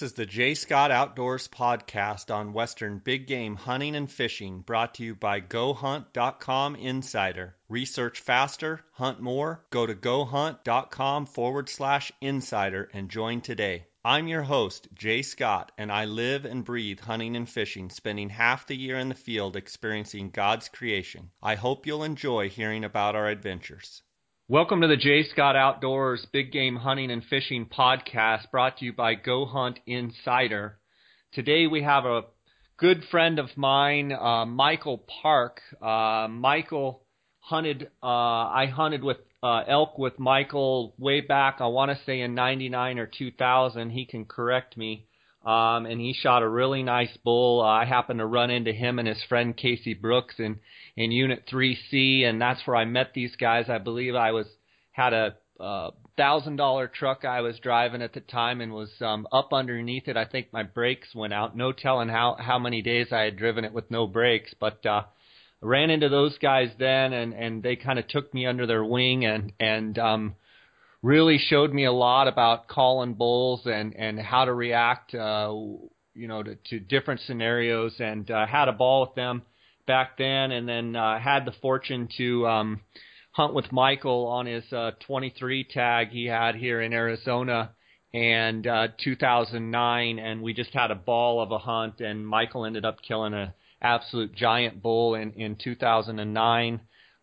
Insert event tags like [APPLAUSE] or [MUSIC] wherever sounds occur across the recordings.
This is the J. Scott Outdoors podcast on Western big game hunting and fishing, brought to you by GoHunt.com Insider. Research faster, hunt more. Go to GoHunt.com forward slash insider and join today. I'm your host, Jay Scott, and I live and breathe hunting and fishing, spending half the year in the field experiencing God's creation. I hope you'll enjoy hearing about our adventures. Welcome to the J. Scott Outdoors Big Game Hunting and Fishing podcast brought to you by Go Hunt Insider. Today we have a good friend of mine, uh, Michael Park. Uh, Michael hunted, uh, I hunted with uh, elk with Michael way back, I want to say in 99 or 2000. He can correct me. Um, and he shot a really nice bull. Uh, I happened to run into him and his friend Casey Brooks in in Unit 3C, and that's where I met these guys. I believe I was had a uh, thousand dollar truck I was driving at the time and was um, up underneath it. I think my brakes went out. No telling how how many days I had driven it with no brakes, but uh, ran into those guys then, and and they kind of took me under their wing and and um, really showed me a lot about calling bulls and and how to react, uh, you know, to, to different scenarios, and uh, had a ball with them back then, and then uh, had the fortune to um, hunt with Michael on his uh, 23 tag he had here in Arizona and uh, 2009, and we just had a ball of a hunt, and Michael ended up killing a absolute giant bull in in 2009.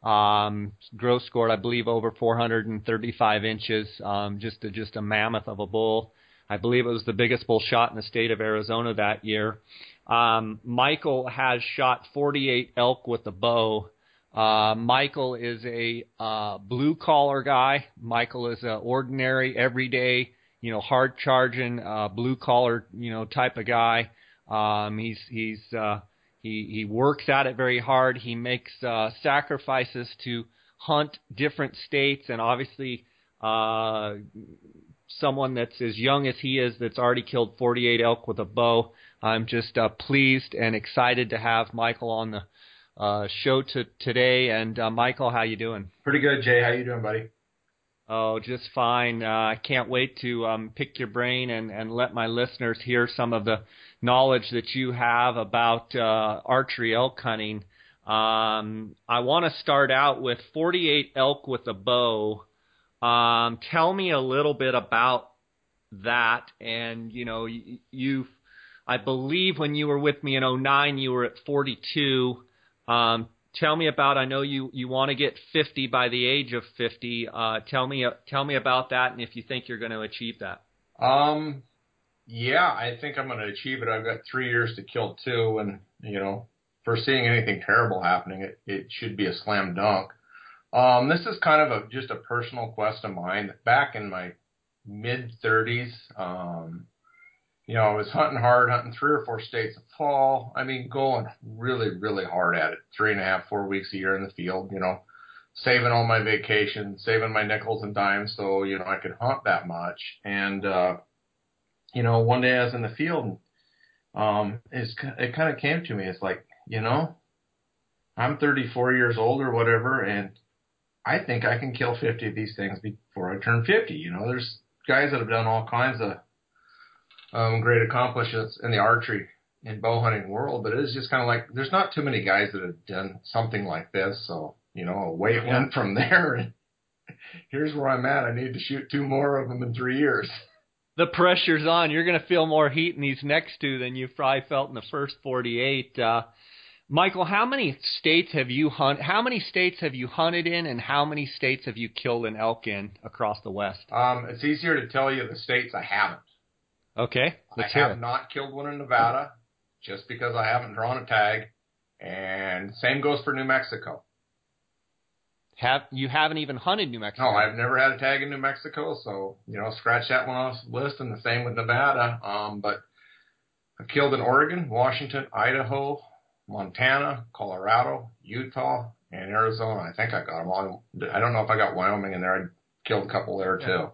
Um, gross scored, I believe, over 435 inches. Um, just a, just a mammoth of a bull. I believe it was the biggest bull shot in the state of Arizona that year. Um, Michael has shot 48 elk with a bow. Uh, Michael is a uh, blue collar guy. Michael is an ordinary, everyday, you know, hard charging, uh, blue collar, you know, type of guy. Um, he's he's uh, he he works at it very hard. He makes uh, sacrifices to hunt different states, and obviously, uh, someone that's as young as he is that's already killed 48 elk with a bow. I'm just uh, pleased and excited to have Michael on the uh, show to today. And uh, Michael, how you doing? Pretty good, Jay. How you doing, buddy? Oh, just fine. Uh, I can't wait to um, pick your brain and, and let my listeners hear some of the knowledge that you have about uh, archery elk hunting. Um, I want to start out with 48 elk with a bow. Um, tell me a little bit about that. And you know, you, you, I believe when you were with me in 09, you were at 42. Um, tell me about. I know you you want to get 50 by the age of 50. Uh, tell me tell me about that, and if you think you're going to achieve that. Um, yeah, I think I'm going to achieve it. I've got three years to kill two, and you know, for seeing anything terrible happening, it, it should be a slam dunk. Um, this is kind of a just a personal quest of mine. Back in my mid 30s, um, you know, I was hunting hard, hunting three or four states a fall. I mean, going really, really hard at it. Three and a half, four weeks a year in the field. You know, saving all my vacation, saving my nickels and dimes, so you know I could hunt that much. And uh, you know, one day I was in the field, and um, it's it kind of came to me. It's like, you know, I'm 34 years old or whatever, and I think I can kill 50 of these things before I turn 50. You know, there's guys that have done all kinds of um, great accomplishments in the archery and bow hunting world, but it's just kind of like there's not too many guys that have done something like this. So you know, away it went [LAUGHS] from there. And here's where I'm at. I need to shoot two more of them in three years the pressure's on. You're going to feel more heat in these next two than you probably felt in the first 48. Uh, Michael, how many states have you hunt? How many states have you hunted in, and how many states have you killed an elk in across the West? Um, it's easier to tell you the states I haven't. Okay, let's I have it. not killed one in Nevada, just because I haven't drawn a tag, and same goes for New Mexico. Have you haven't even hunted New Mexico? No, I've never had a tag in New Mexico, so you know, scratch that one off the list. And the same with Nevada. Um, but I've killed in Oregon, Washington, Idaho, Montana, Colorado, Utah, and Arizona. I think I got them all. I don't know if I got Wyoming in there. I killed a couple there too.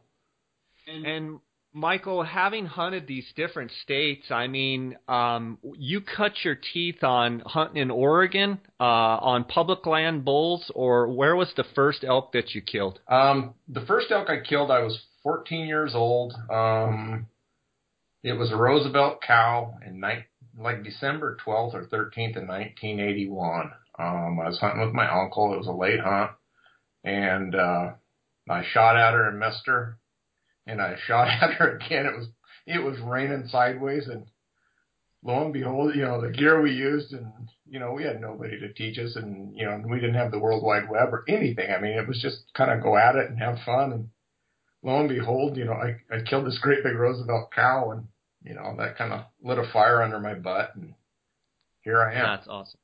And, and Michael, having hunted these different states, I mean, um, you cut your teeth on hunting in Oregon uh, on public land bulls, or where was the first elk that you killed? Um, the first elk I killed, I was 14 years old. Um, it was a Roosevelt cow in night, like December 12th or 13th in 1981. Um, I was hunting with my uncle. It was a late hunt, and uh, I shot at her and missed her and I shot [LAUGHS] at her again. It was it was raining sideways, and lo and behold, you know the gear we used, and you know we had nobody to teach us, and you know we didn't have the World Wide Web or anything. I mean, it was just kind of go at it and have fun, and lo and behold, you know I I killed this great big Roosevelt cow, and you know that kind of lit a fire under my butt, and here I am. That's awesome.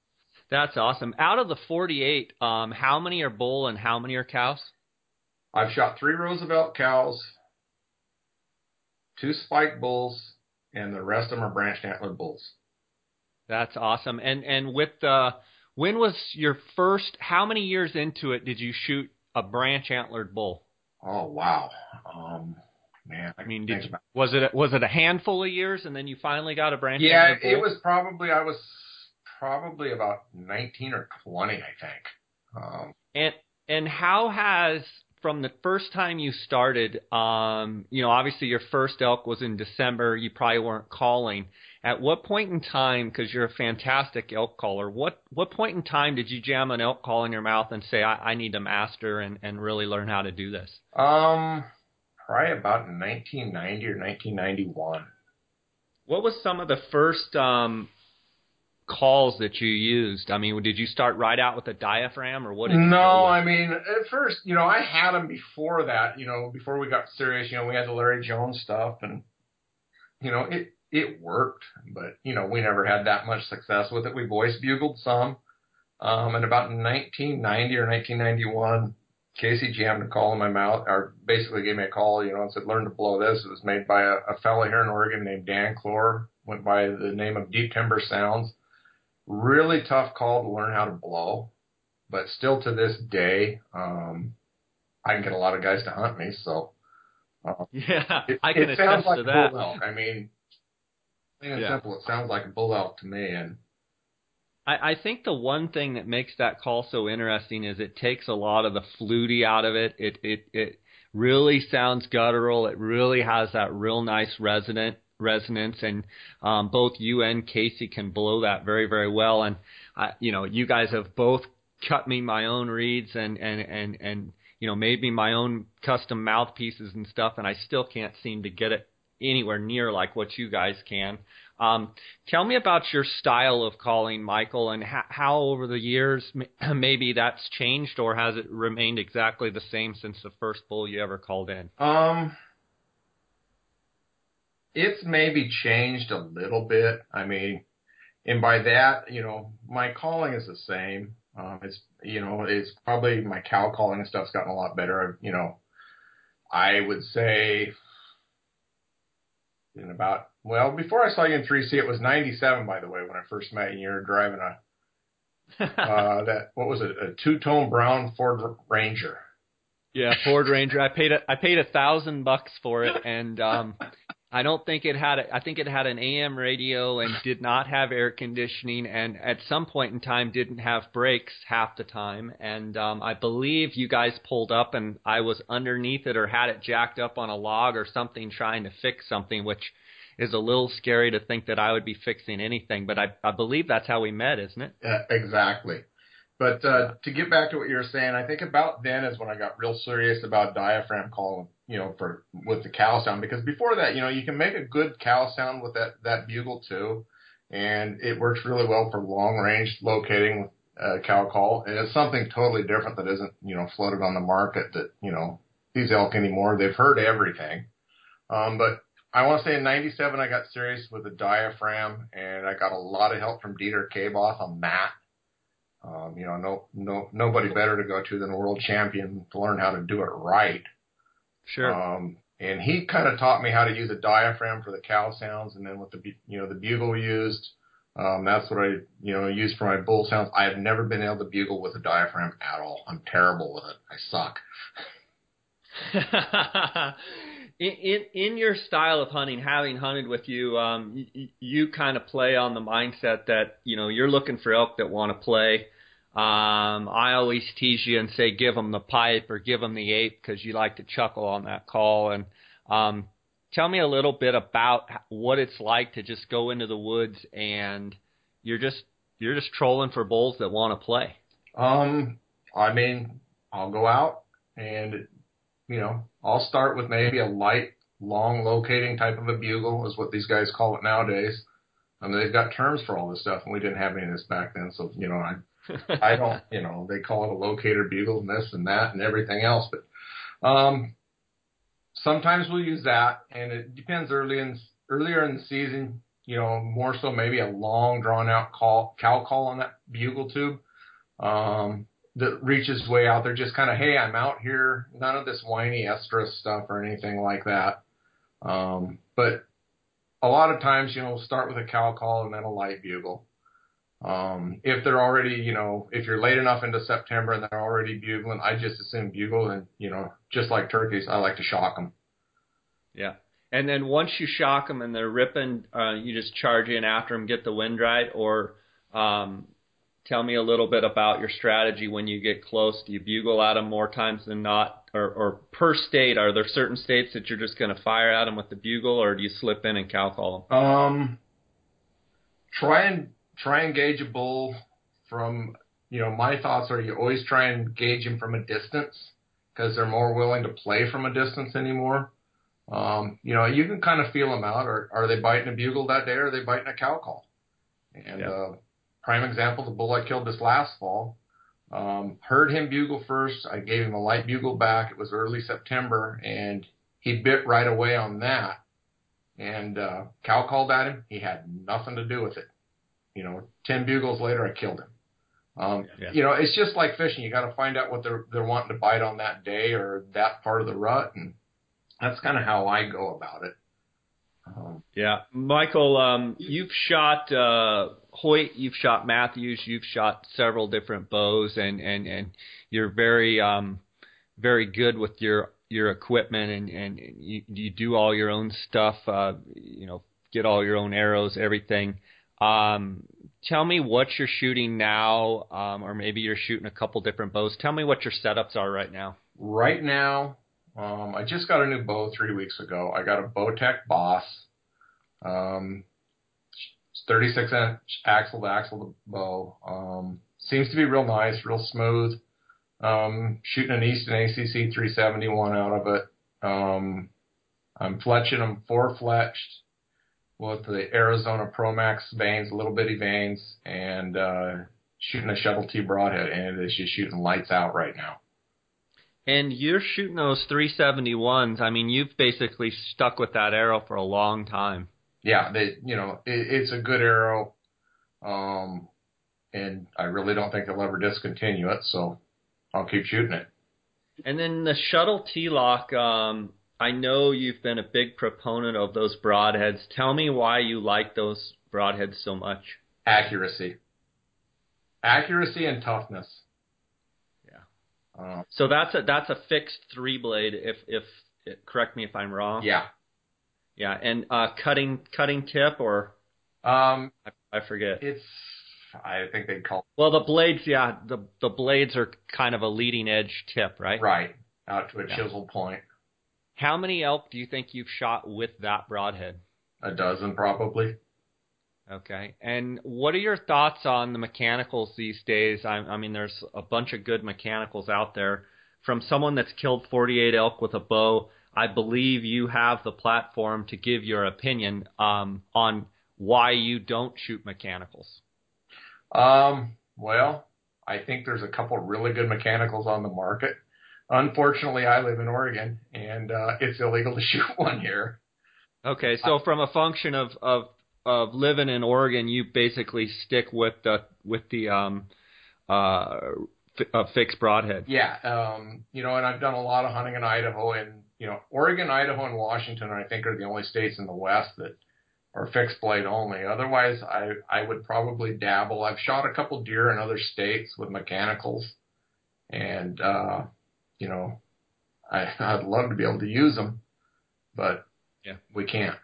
That's awesome. Out of the 48, um, how many are bull and how many are cows? I've shot three Roosevelt cows, two spike bulls, and the rest of them are branched antler bulls. That's awesome. And and with uh, when was your first? How many years into it did you shoot a branch antlered bull? Oh wow, um, man. I, I mean, did you, was it was it a handful of years, and then you finally got a branch? Yeah, it was probably I was probably about nineteen or twenty, I think. Um, and and how has from the first time you started, um, you know, obviously your first elk was in December. You probably weren't calling. At what point in time, because you're a fantastic elk caller, what what point in time did you jam an elk call in your mouth and say, I, I need to master and, and really learn how to do this? Um, probably about 1990 or 1991. What was some of the first um, calls that you used? I mean, did you start right out with a diaphragm, or what? Did no, I mean, at first, you know, I had them before that. You know, before we got serious, you know, we had the Larry Jones stuff, and you know, it it worked, but you know, we never had that much success with it. We voice bugled some, um, and about 1990 or 1991. Casey jammed a call in my mouth, or basically gave me a call, you know, and said, "Learn to blow this." It was made by a, a fellow here in Oregon named Dan Clore, went by the name of Deep Timber Sounds Really tough call to learn how to blow, but still to this day, um, I can get a lot of guys to hunt me. So uh, [LAUGHS] yeah, it, I can it attest sounds like to that. Bull elk. I mean, plain and yeah. simple, it sounds like a bull elk to me. And I, I think the one thing that makes that call so interesting is it takes a lot of the fluty out of it. It it it really sounds guttural. It really has that real nice resonant resonance, and um, both you and Casey can blow that very, very well. And I, you know, you guys have both cut me my own reeds and and and and you know made me my own custom mouthpieces and stuff, and I still can't seem to get it anywhere near like what you guys can. Um, tell me about your style of calling, Michael, and how, how over the years m- [CLEARS THROAT] maybe that's changed, or has it remained exactly the same since the first bull you ever called in? Um, it's maybe changed a little bit. I mean, and by that, you know, my calling is the same. Um, it's you know, it's probably my cow calling and stuff's gotten a lot better. You know, I would say in about well before I saw you in 3C, it was 97 by the way when I first met you. You were driving a [LAUGHS] uh, that what was it a two tone brown Ford Ranger. Yeah, Ford Ranger. I paid a I paid a thousand bucks for it, and um, I don't think it had. A, I think it had an AM radio and [SIGHS] did not have air conditioning, and at some point in time didn't have brakes half the time. And um, I believe you guys pulled up, and I was underneath it or had it jacked up on a log or something, trying to fix something, which is a little scary to think that I would be fixing anything. But I, I believe that's how we met, isn't it? Yeah, exactly. But uh, to get back to what you were saying, I think about then is when I got real serious about diaphragm calling you know, for with the cow sound because before that, you know, you can make a good cow sound with that that bugle too, and it works really well for long range locating a cow call. And it's something totally different that isn't you know floated on the market that you know these elk anymore. They've heard everything, um, but I want to say in '97 I got serious with the diaphragm, and I got a lot of help from Dieter Kaboth on that. Um, you know, no, no, nobody better to go to than a world champion to learn how to do it right. Sure. Um, and he kind of taught me how to use a diaphragm for the cow sounds, and then what the you know the bugle used. Um, that's what I you know use for my bull sounds. I have never been able to bugle with a diaphragm at all. I'm terrible with it. I suck. [LAUGHS] in, in in your style of hunting, having hunted with you, um, you, you kind of play on the mindset that you know you're looking for elk that want to play. Um, I always tease you and say give them the pipe or give them the ape because you like to chuckle on that call. And um, tell me a little bit about what it's like to just go into the woods and you're just you're just trolling for bulls that want to play. Um, I mean, I'll go out and you know I'll start with maybe a light, long locating type of a bugle is what these guys call it nowadays. I mean, they've got terms for all this stuff, and we didn't have any of this back then. So, you know, I I don't, you know, they call it a locator bugle and this and that and everything else, but um, sometimes we'll use that, and it depends early in earlier in the season. You know, more so maybe a long drawn out call cow call on that bugle tube um, that reaches way out there. Just kind of, hey, I'm out here. None of this whiny estrus stuff or anything like that. Um, but a lot of times, you know, we'll start with a cow call and then a light bugle. Um, if they're already, you know, if you're late enough into September and they're already bugling, I just assume bugle and, you know, just like turkeys, I like to shock them. Yeah. And then once you shock them and they're ripping, uh, you just charge in after them, get the wind right, or um, tell me a little bit about your strategy when you get close. Do you bugle at them more times than not, or, or per state? Are there certain states that you're just going to fire at them with the bugle, or do you slip in and cow call them? Um, try and try and gauge a bull from, you know, my thoughts are you always try and gauge him from a distance because they're more willing to play from a distance anymore. Um, you know, you can kind of feel them out. Are, are they biting a bugle that day or are they biting a cow call? And, yeah. uh, prime example, the bull I killed this last fall, um, heard him bugle first. I gave him a light bugle back. It was early September and he bit right away on that. And, uh, cow called at him. He had nothing to do with it. You know, ten bugles later, I killed him. Um, yeah. You know, it's just like fishing. You got to find out what they're they're wanting to bite on that day or that part of the rut, and that's kind of how I go about it. Um, yeah, Michael, um, you've shot uh, Hoyt, you've shot Mathews, you've shot several different bows, and and and you're very um, very good with your your equipment, and and you, you do all your own stuff. Uh, you know, get all your own arrows, everything. Um, tell me what you're shooting now, um, or maybe you're shooting a couple different bows. Tell me what your setups are right now. Right now, um, I just got a new bow three weeks ago. I got a Bowtech Boss. Um, 36 inch axle to axle bow. Um, seems to be real nice, real smooth. Um, shooting an Easton ACC 371 out of it. Um, I'm fletching them four fletched with the Arizona Pro Max vanes, little bitty vanes, and uh, shooting a shuttle T broadhead, and it's just shooting lights out right now. And you're shooting those 371s. I mean, you've basically stuck with that arrow for a long time. Yeah, they, you know, it, it's a good arrow, um, and I really don't think they'll ever discontinue it. So I'll keep shooting it. And then the Shuttle T-Lok. Um, I know you've been a big proponent of those broadheads. Tell me why you like those broadheads so much. Accuracy. Accuracy and toughness. Yeah. Uh, so that's a that's a fixed three blade. If if correct me if I'm wrong. Yeah. Yeah, and uh, cutting cutting tip or um I, I forget. It's I think they call. Well, the blades, yeah, the the blades are kind of a leading edge tip, right? Right, out to a yeah. chisel point. How many elk do you think you've shot with that broadhead? A dozen, probably. Okay. And what are your thoughts on the mechanicals these days? I, I mean, there's a bunch of good mechanicals out there. From someone that's killed 48 elk with a bow, I believe you have the platform to give your opinion um, on why you don't shoot mechanicals. Um, well, I think there's a couple really good mechanicals on the market. Unfortunately, I live in Oregon, and uh, it's illegal to [LAUGHS] shoot one here. Okay, so from a function of of of living in Oregon, you basically stick with the with the um uh a fixed broadhead. Yeah, um, you know, and I've done a lot of hunting in Idaho, and you know, Oregon, Idaho, and Washington, I think, are the only states in the West that are fixed blade only. Otherwise, I I would probably dabble. I've shot a couple deer in other states with mechanicals, and uh, you know, I, I'd love to be able to use them. but yeah, we can't.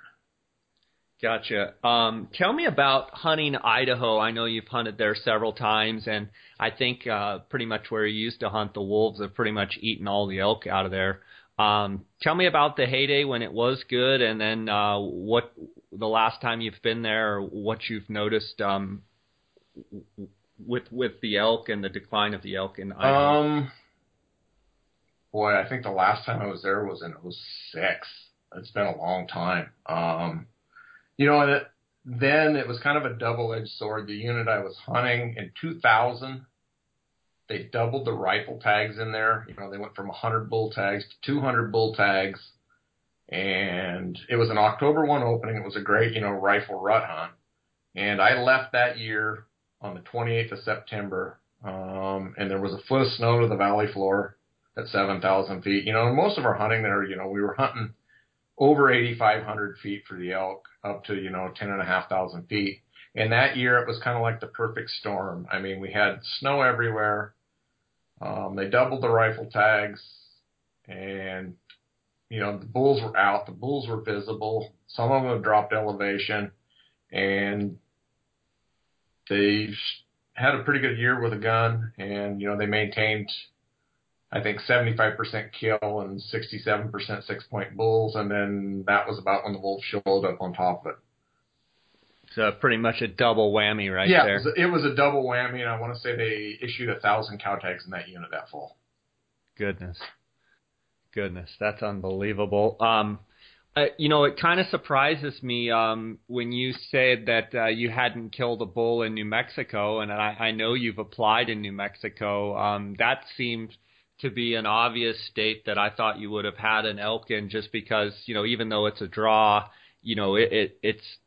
Gotcha. Um, tell me about hunting Idaho. I know you've hunted there several times, and I think uh, pretty much where you used to hunt, the wolves have pretty much eaten all the elk out of there. Um, tell me about the heyday when it was good, and then uh, what the last time you've been there, or what you've noticed um, with with the elk and the decline of the elk in Idaho. Um, boy, I think the last time I was there was in '06. It's been a long time. Um, you know, then it was kind of a double-edged sword. The unit I was hunting in 2000, they doubled the rifle tags in there. You know, they went from 100 bull tags to 200 bull tags, and it was an October 1 opening. It was a great, you know, rifle rut hunt. And I left that year on the 28th of September, um, and there was a foot of snow to the valley floor at 7,000 feet. You know, most of our hunting there, you know, we were hunting over 8,500 feet for the elk, up to you know 10,500 feet. And that year it was kind of like the perfect storm. I mean, we had snow everywhere. Um, they doubled the rifle tags, and you know the bulls were out. The bulls were visible. Some of them dropped elevation, and they had a pretty good year with a gun. And you know they maintained I think 75% kill and 67% six point bulls, and then that was about when the wolves showed up on top of it. So pretty much a double whammy right yeah, there. Yeah, it, it, was a double whammy, and I want to say they issued a thousand cow tags in that unit that fall. Goodness, goodness, that's unbelievable. Um, uh, you know, it kind of surprises me um, when you said that uh, you hadn't killed a bull in New Mexico, and I, I know you've applied in New Mexico. Um, that seems to be an obvious state that I thought you would have had an elk in just because, you know, even though it's a draw, you know, it, it it's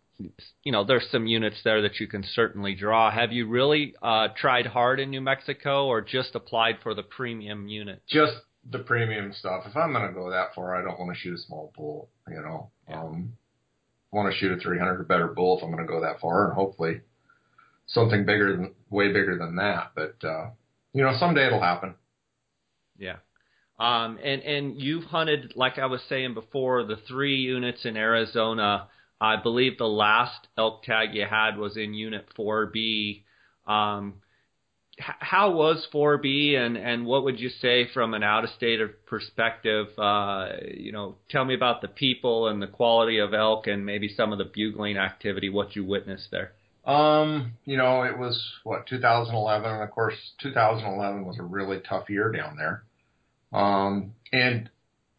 you know, there's some units there that you can certainly draw. Have you really uh, tried hard in New Mexico or just applied for the premium unit? Just the premium stuff. If I'm going to go that far, I don't want to shoot a small bull, you know. Yeah. Um, I want to shoot a 300 or better bull if I'm going to go that far and hopefully something bigger than, way bigger than that. But, uh, you know, someday it'll happen. Yeah. Um, and and you've hunted, like I was saying before, the three units in Arizona. I believe the last elk tag you had was in Unit 4B. Um, how was 4B, and and what would you say from an out of state perspective? Uh, you know, tell me about the people and the quality of elk, and maybe some of the bugling activity. What you witnessed there. Um, you know, it was what 2011, and of course, 2011 was a really tough year down there. Um, and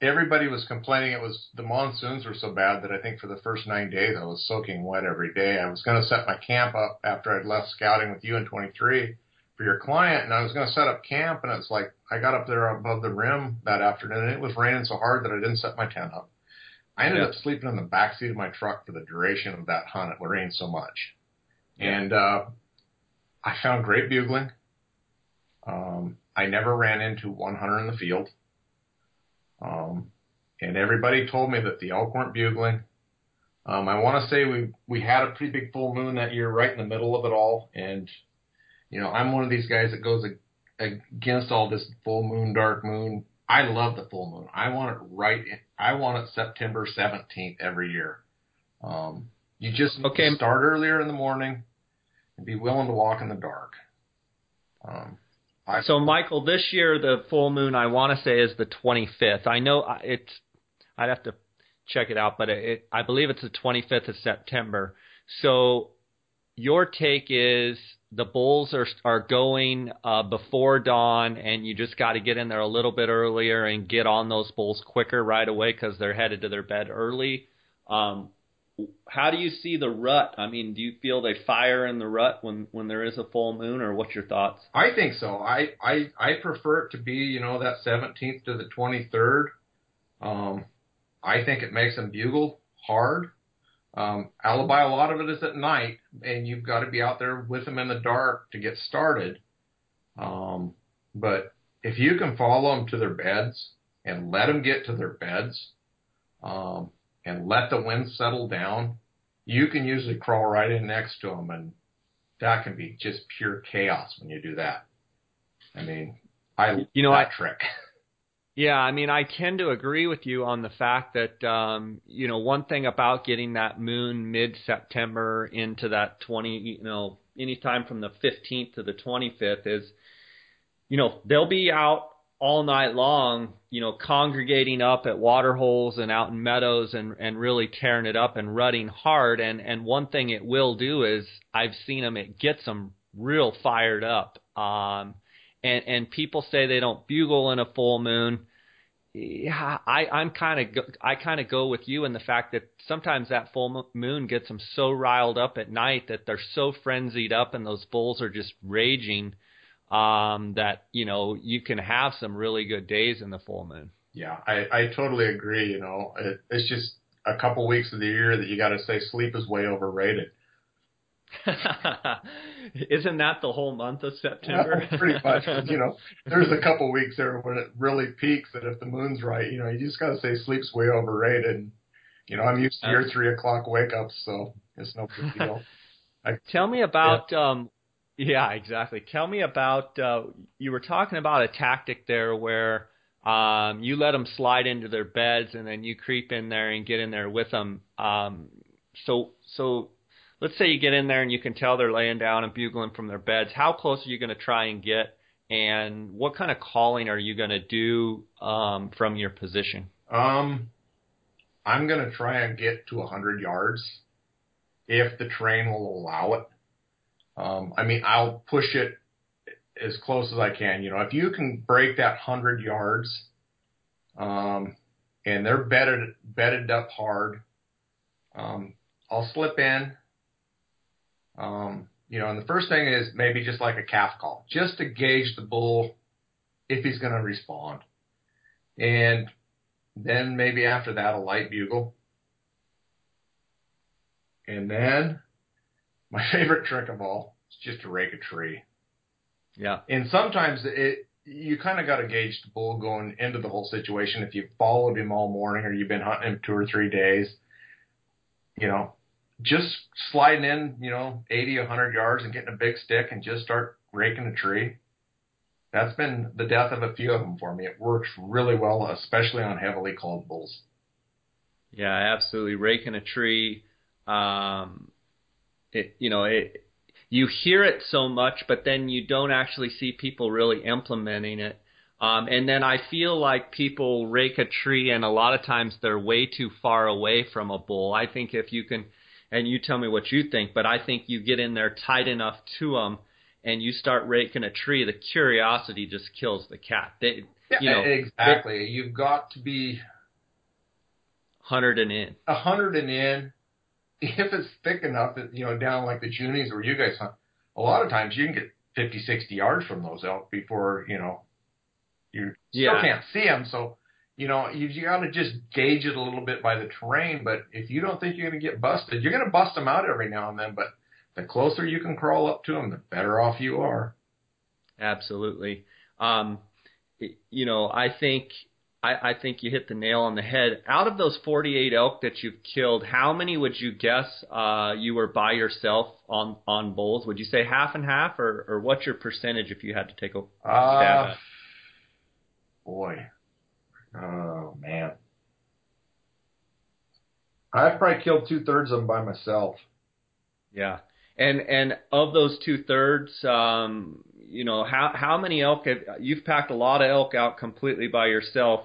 everybody was complaining it was the monsoons were so bad that I think for the first nine days I was soaking wet every day. I was going to set my camp up after I'd left scouting with you in 23 for your client, and I was going to set up camp, and it's like I got up there above the rim that afternoon, and it was raining so hard that I didn't set my tent up. I ended yeah. up sleeping in the back seat of my truck for the duration of that hunt. It rained so much, yeah. and uh, I found great bugling. Um, I never ran into one hunter in the field. Um, and everybody told me that the elk weren't bugling. Um, I want to say we we had a pretty big full moon that year, right in the middle of it all. And you know, I'm one of these guys that goes against all this full moon, dark moon. I love the full moon. I want it right. In, I want it September 17th every year. Um, you just okay. start earlier in the morning and be willing to walk in the dark. Um, so, Michael, this year the full moon I want to say is the 25th. I know it's. I'd have to check it out, but it, I believe it's the 25th of September. So, your take is the bulls are are going uh, before dawn, and you just got to get in there a little bit earlier and get on those bulls quicker right away because they're headed to their bed early. Um, how do you see the rut? I mean, do you feel they fire in the rut when when there is a full moon, or what's your thoughts? I think so. I I I prefer it to be you know that 17th to the 23rd. Um, I think it makes them bugle hard. Um, alibi, a lot of it is at night, and you've got to be out there with them in the dark to get started. Um, but if you can follow them to their beds and let them get to their beds, um, and let the wind settle down, you can usually crawl right in next to them, and that can be just pure chaos when you do that. I mean, I you know that I, trick. [LAUGHS] Yeah, I mean, I tend to agree with you on the fact that um, you know one thing about getting that moon mid-September into that 20, you know, anytime from the 15th to the 25th is, you know, they'll be out all night long, you know, congregating up at water holes and out in meadows and and really tearing it up and rutting hard. And and one thing it will do is I've seen them, it gets them real fired up. Um, and and people say they don't bugle in a full moon yeah, I, I'm kind of I kind of go with you in the fact that sometimes that full moon gets them so riled up at night that they're so frenzied up and those bulls are just raging um, that you know you can have some really good days in the full moon. Yeah, I, I totally agree. You know, it, it's just a couple weeks of the year that you got to say sleep is way overrated. [LAUGHS] Isn't that the whole month of September? Well, pretty much. You know, [LAUGHS] there's a couple weeks there when it really peaks, and if the moon's right, you know, you just got to say sleep's way overrated. And, you know, I'm used to your three o'clock wake ups, so it's no big deal. [LAUGHS] I, Tell me about. Yeah. um yeah, exactly. Tell me about. uh You were talking about a tactic there where um you let them slide into their beds, and then you creep in there and get in there with them. Um So so let's say you get in there and you can tell they're laying down and bugling from their beds. How close are you going to try and get? And what kind of calling are you going to do um, from your position? Um, I'm going to try and get to 100 yards if the terrain will allow it. Um, I mean, I'll push it as close as I can. You know, if you can break that 100 yards, um, and they're bedded bedded up hard, um, I'll slip in um, you know, and the first thing is maybe just like a calf call, just to gauge the bull if he's going to respond. And then maybe after that, a light bugle. And then my [LAUGHS] favorite trick of all is just to rake a tree. Yeah. And sometimes it, you kind of got to gauge the bull going into the whole situation. If you've followed him all morning or you've been hunting him two or three days, you know, just sliding in, you know, 80, 100 yards and getting a big stick and just start raking a tree. That's been the death of a few of them for me. It works really well, especially on heavily called bulls. Yeah, absolutely. Raking a tree, um, it, you know, it, you hear it so much, but then you don't actually see people really implementing it. Um, and then I feel like people rake a tree, and a lot of times they're way too far away from a bull. I think if you can and you tell me what you think. But I think you get in there tight enough to them, and you start raking a tree. The curiosity just kills the cat. They, yeah, you know, exactly. They, You've got to be hundred and in. A hundred and in. [LAUGHS] If it's thick enough, that you know, down like the Junies where you guys hunt, a lot of times you can get 50, 60 yards from those elk before you know you still can't see them. So you know, you, you got to just gauge it a little bit by the terrain. But if you don't think you're going to get busted, you're going to bust them out every now and then. But the closer you can crawl up to them, the better off you are. Absolutely. Um, you know, I think I, I think you hit the nail on the head. Out of those 48 elk that you've killed, how many would you guess uh, you were by yourself on on bulls? Would you say half and half, or, or what's your percentage if you had to take a stab uh, at? Boy, Oh man. I've probably killed two thirds of them by myself. Yeah, and and of those two thirds, um, you know how how many elk have you've packed a lot of elk out completely by yourself.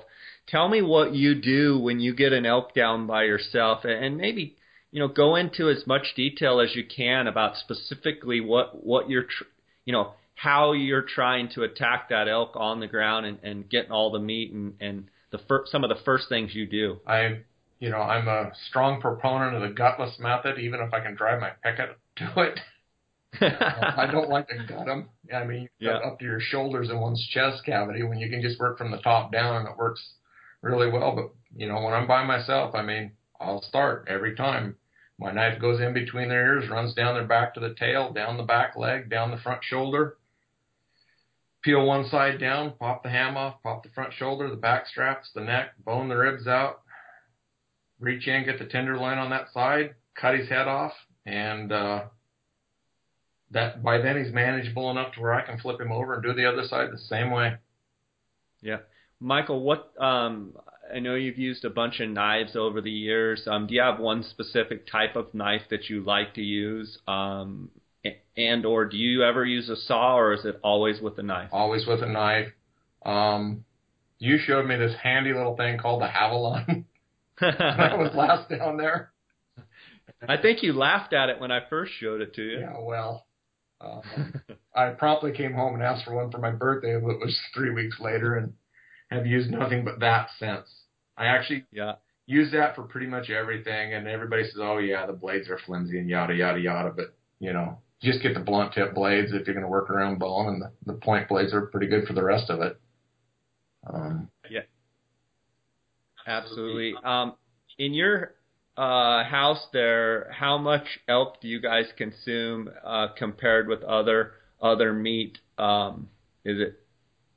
Tell me what you do when you get an elk down by yourself, and maybe you know go into as much detail as you can about specifically what what you're tr- you know how you're trying to attack that elk on the ground and, and getting all the meat and and the fir- some of the first things you do? I, you know, I'm a strong proponent of the gutless method, even if I can drive my picket to it. I don't like to gut them. I mean, you yeah. up to your shoulders in one's chest cavity when you can just work from the top down and it works really well. But you know, when I'm by myself, I mean, I'll start every time. My knife goes in between their ears, runs down their back to the tail, down the back leg, down the front shoulder, peel one side down, pop the ham off, pop the front shoulder, the back straps, the neck, bone the ribs out, reach in, get the tenderloin on that side, cut his head off, and uh, that by then he's manageable enough to where I can flip him over and do the other side the same way. Yeah. Michael, what um, I know you've used a bunch of knives over the years. Um, do you have one specific type of knife that you like to use? Um, and or do you ever use a saw, or is it always with a knife? Always with a knife. Um, you showed me this handy little thing called the Havalon when I was last down there. I think you laughed at it when I first showed it to you. Yeah, well, um, I promptly came home and asked for one for my birthday, but it was three weeks later, and have used nothing but that since. I actually yeah use that for pretty much everything, and everybody says, "Oh yeah, the blades are flimsy and yada yada yada," but you know, just get the blunt tip blades if you're going to work around bone, and the, the point blades are pretty good for the rest of it. Um, yeah, absolutely. Um, in your uh, house there, how much elk do you guys consume uh, compared with other other meat? Um, is it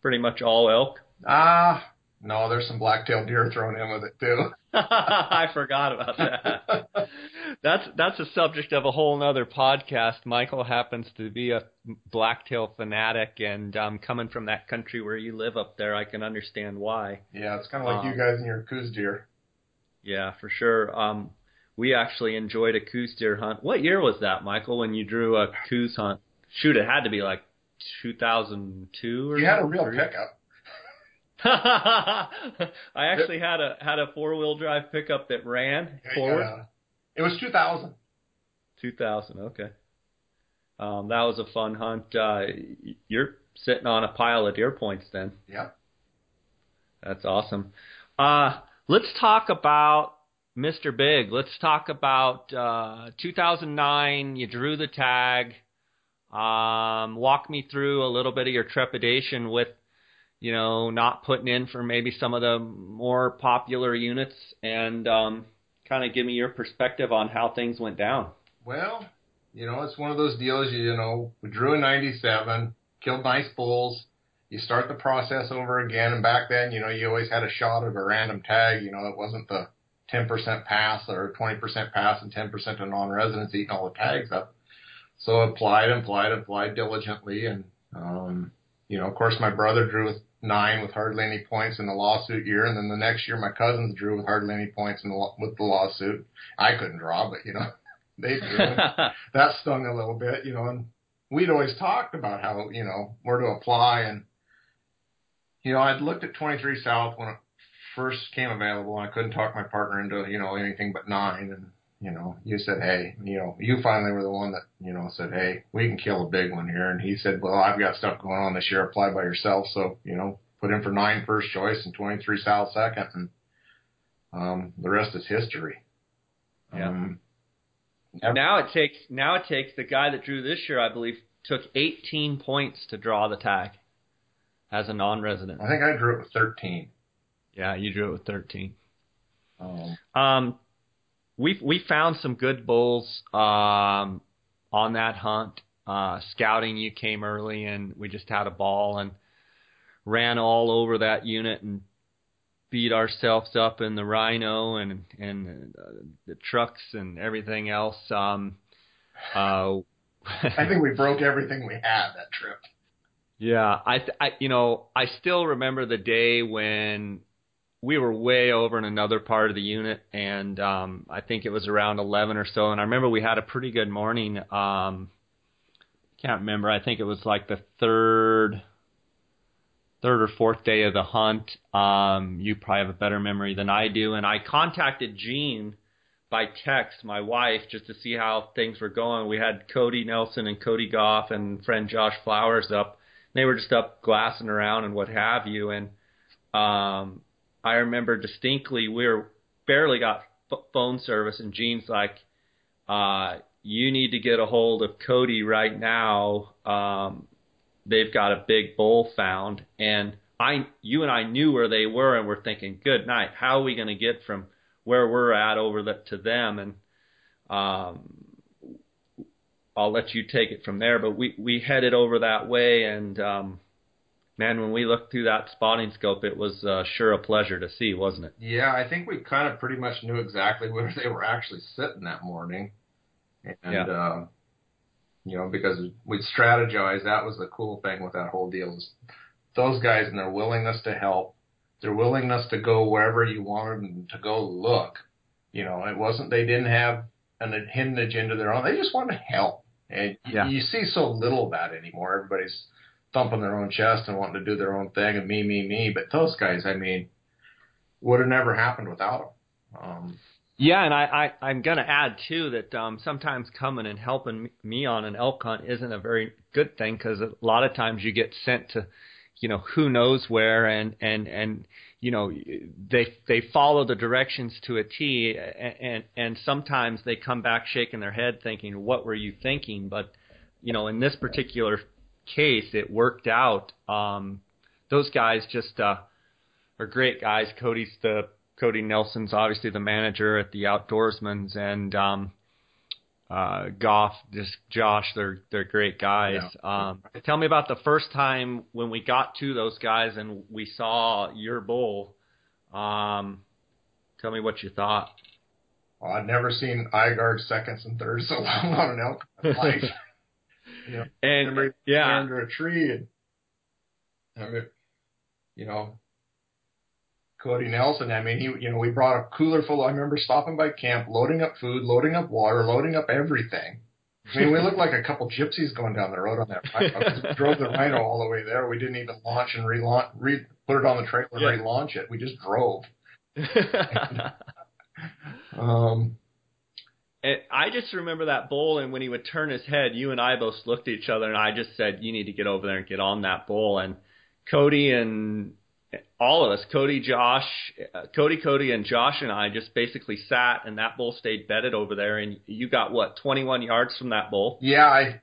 pretty much all elk? Ah, no, there's some black-tailed deer thrown in with it too. [LAUGHS] I forgot about that. [LAUGHS] that's that's a subject of a whole other podcast. Michael happens to be a blacktail fanatic, and um, coming from that country where you live up there, I can understand why. Yeah, it's kind of like um, you guys and your Coues deer. Yeah, for sure. Um, we actually enjoyed a Coues deer hunt. What year was that, Michael? When you drew a Coues hunt? Shoot, it had to be like 2002 or. You had a real pickup. [LAUGHS] I actually had a had a four wheel drive pickup that ran forward. Yeah. It was 2000. 2000. Okay. Um, that was a fun hunt. Uh, you're sitting on a pile of deer points then. Yeah. That's awesome. Uh, let's talk about Mr. Big. Let's talk about uh, 2009. You drew the tag. Um, walk me through a little bit of your trepidation with you know, not putting in for maybe some of the more popular units and um, kind of give me your perspective on how things went down. Well, you know, it's one of those deals, you know, we drew in 97, killed nice bulls. You start the process over again. And back then, you know, you always had a shot of a random tag. You know, it wasn't the 10% pass or 20% pass and 10% of non-residents eating all the tags up. So applied, applied, applied diligently. And, um, you know, of course, my brother drew with nine with hardly any points in the lawsuit year, and then the next year my cousins drew with hardly any points in the, with the lawsuit. I couldn't draw, but you know [LAUGHS] they drew. [LAUGHS] that stung a little bit, you know. And we'd always talked about how you know where to apply, and you know I'd looked at 23 South when it first came available, and I couldn't talk my partner into you know anything but nine, and you know, you said, hey, you know, you finally were the one that, you know, said, hey, we can kill a big one here. And he said, well, I've got stuff going on this year. Apply by yourself. So, you know, put in for nine first choice and 23 South second. And um, the rest is history. Yeah. Um, now it takes now it takes the guy that drew this year, I believe, took 18 points to draw the tag as a non-resident. I think I drew it with 13. Yeah, you drew it with 13. Um, um we we found some good bulls um, on that hunt. Uh, scouting, you came early, and we just had a ball and ran all over that unit and beat ourselves up in the rhino and and uh, the trucks and everything else. Um, uh, I think we [LAUGHS] broke everything we had that trip. Yeah, I, I, you know, I still remember the day when we were way over in another part of the unit, and um, I think it was around 11 or so. And I remember we had a pretty good morning. Um, can't remember. I think it was like the third, third or fourth day of the hunt. Um, you probably have a better memory than I do. And I contacted Jean by text, my wife, just to see how things were going. We had Cody Nelson and Cody Goff and friend Josh Flowers up. They were just up glassing around and what have you. And um, I remember distinctly we were barely got f- phone service, and Gene's like, uh, "You need to get a hold of Cody right now. Um, they've got a big bull found." And I, you and I knew where they were, and we're thinking, "Good night. How are we going to get from where we're at over the, to them?" And um, I'll let you take it from there. But we we headed over that way, and um, man, when we looked through that spotting scope, it was uh, sure a pleasure to see, wasn't it? Yeah, I think we kind of pretty much knew exactly [LAUGHS] where they were actually sitting that morning, and yeah. uh, you know because we'd strategize. That was the cool thing with that whole deal is those guys and their willingness to help. their willingness to go wherever you wanted them to go look. You know, it wasn't they didn't have an, hidden agenda of their own. They just wanted to help. And yeah. you, see so little of that anymore. Everybody's thumping their own chest and wanting to do their own thing and me, me, me. But those guys, I mean, would have never happened without them. Um, yeah, and I, I I'm gonna add too that um, sometimes coming and helping me on an elk hunt isn't a very good thing because a lot of times you get sent to, you know, who knows where, and and and you know they they follow the directions to a T, and and, sometimes they come back shaking their head thinking, what were you thinking? But you know, in this particular case, it worked out. Um, those guys just uh, are great guys. Cody's the Cody Nelson's obviously the manager at the Outdoorsman's, and um, uh, Goff, just Josh, they're they're great guys. Yeah. Um, tell me about the first time when we got to those guys and we saw your bull. Um, tell me what you thought. Well, I'd never seen eye guards seconds and thirds so [LAUGHS] long on an elk in my life. you know, and yeah, under a tree and I mean, you know, Cody Nelson. I mean, he, you know, we brought a cooler full. I remember stopping by camp, loading up food, loading up water, loading up everything. I mean, we looked like a couple gypsies going down the road on that rhino. we drove the rhino all the way there. We didn't even launch and relaunch, re, put it on the trailer yeah. and relaunch it. We just drove. [LAUGHS] um, and I just remember that bull, and when he would turn his head, you and I both looked at each other, and I just said, "You need to get over there and get on that bull." And Cody and all of us, Cody, Josh, uh, Cody, Cody, and Josh and I just basically sat, and that bull stayed bedded over there. And you got what, 21 yards from that bull? Yeah, I,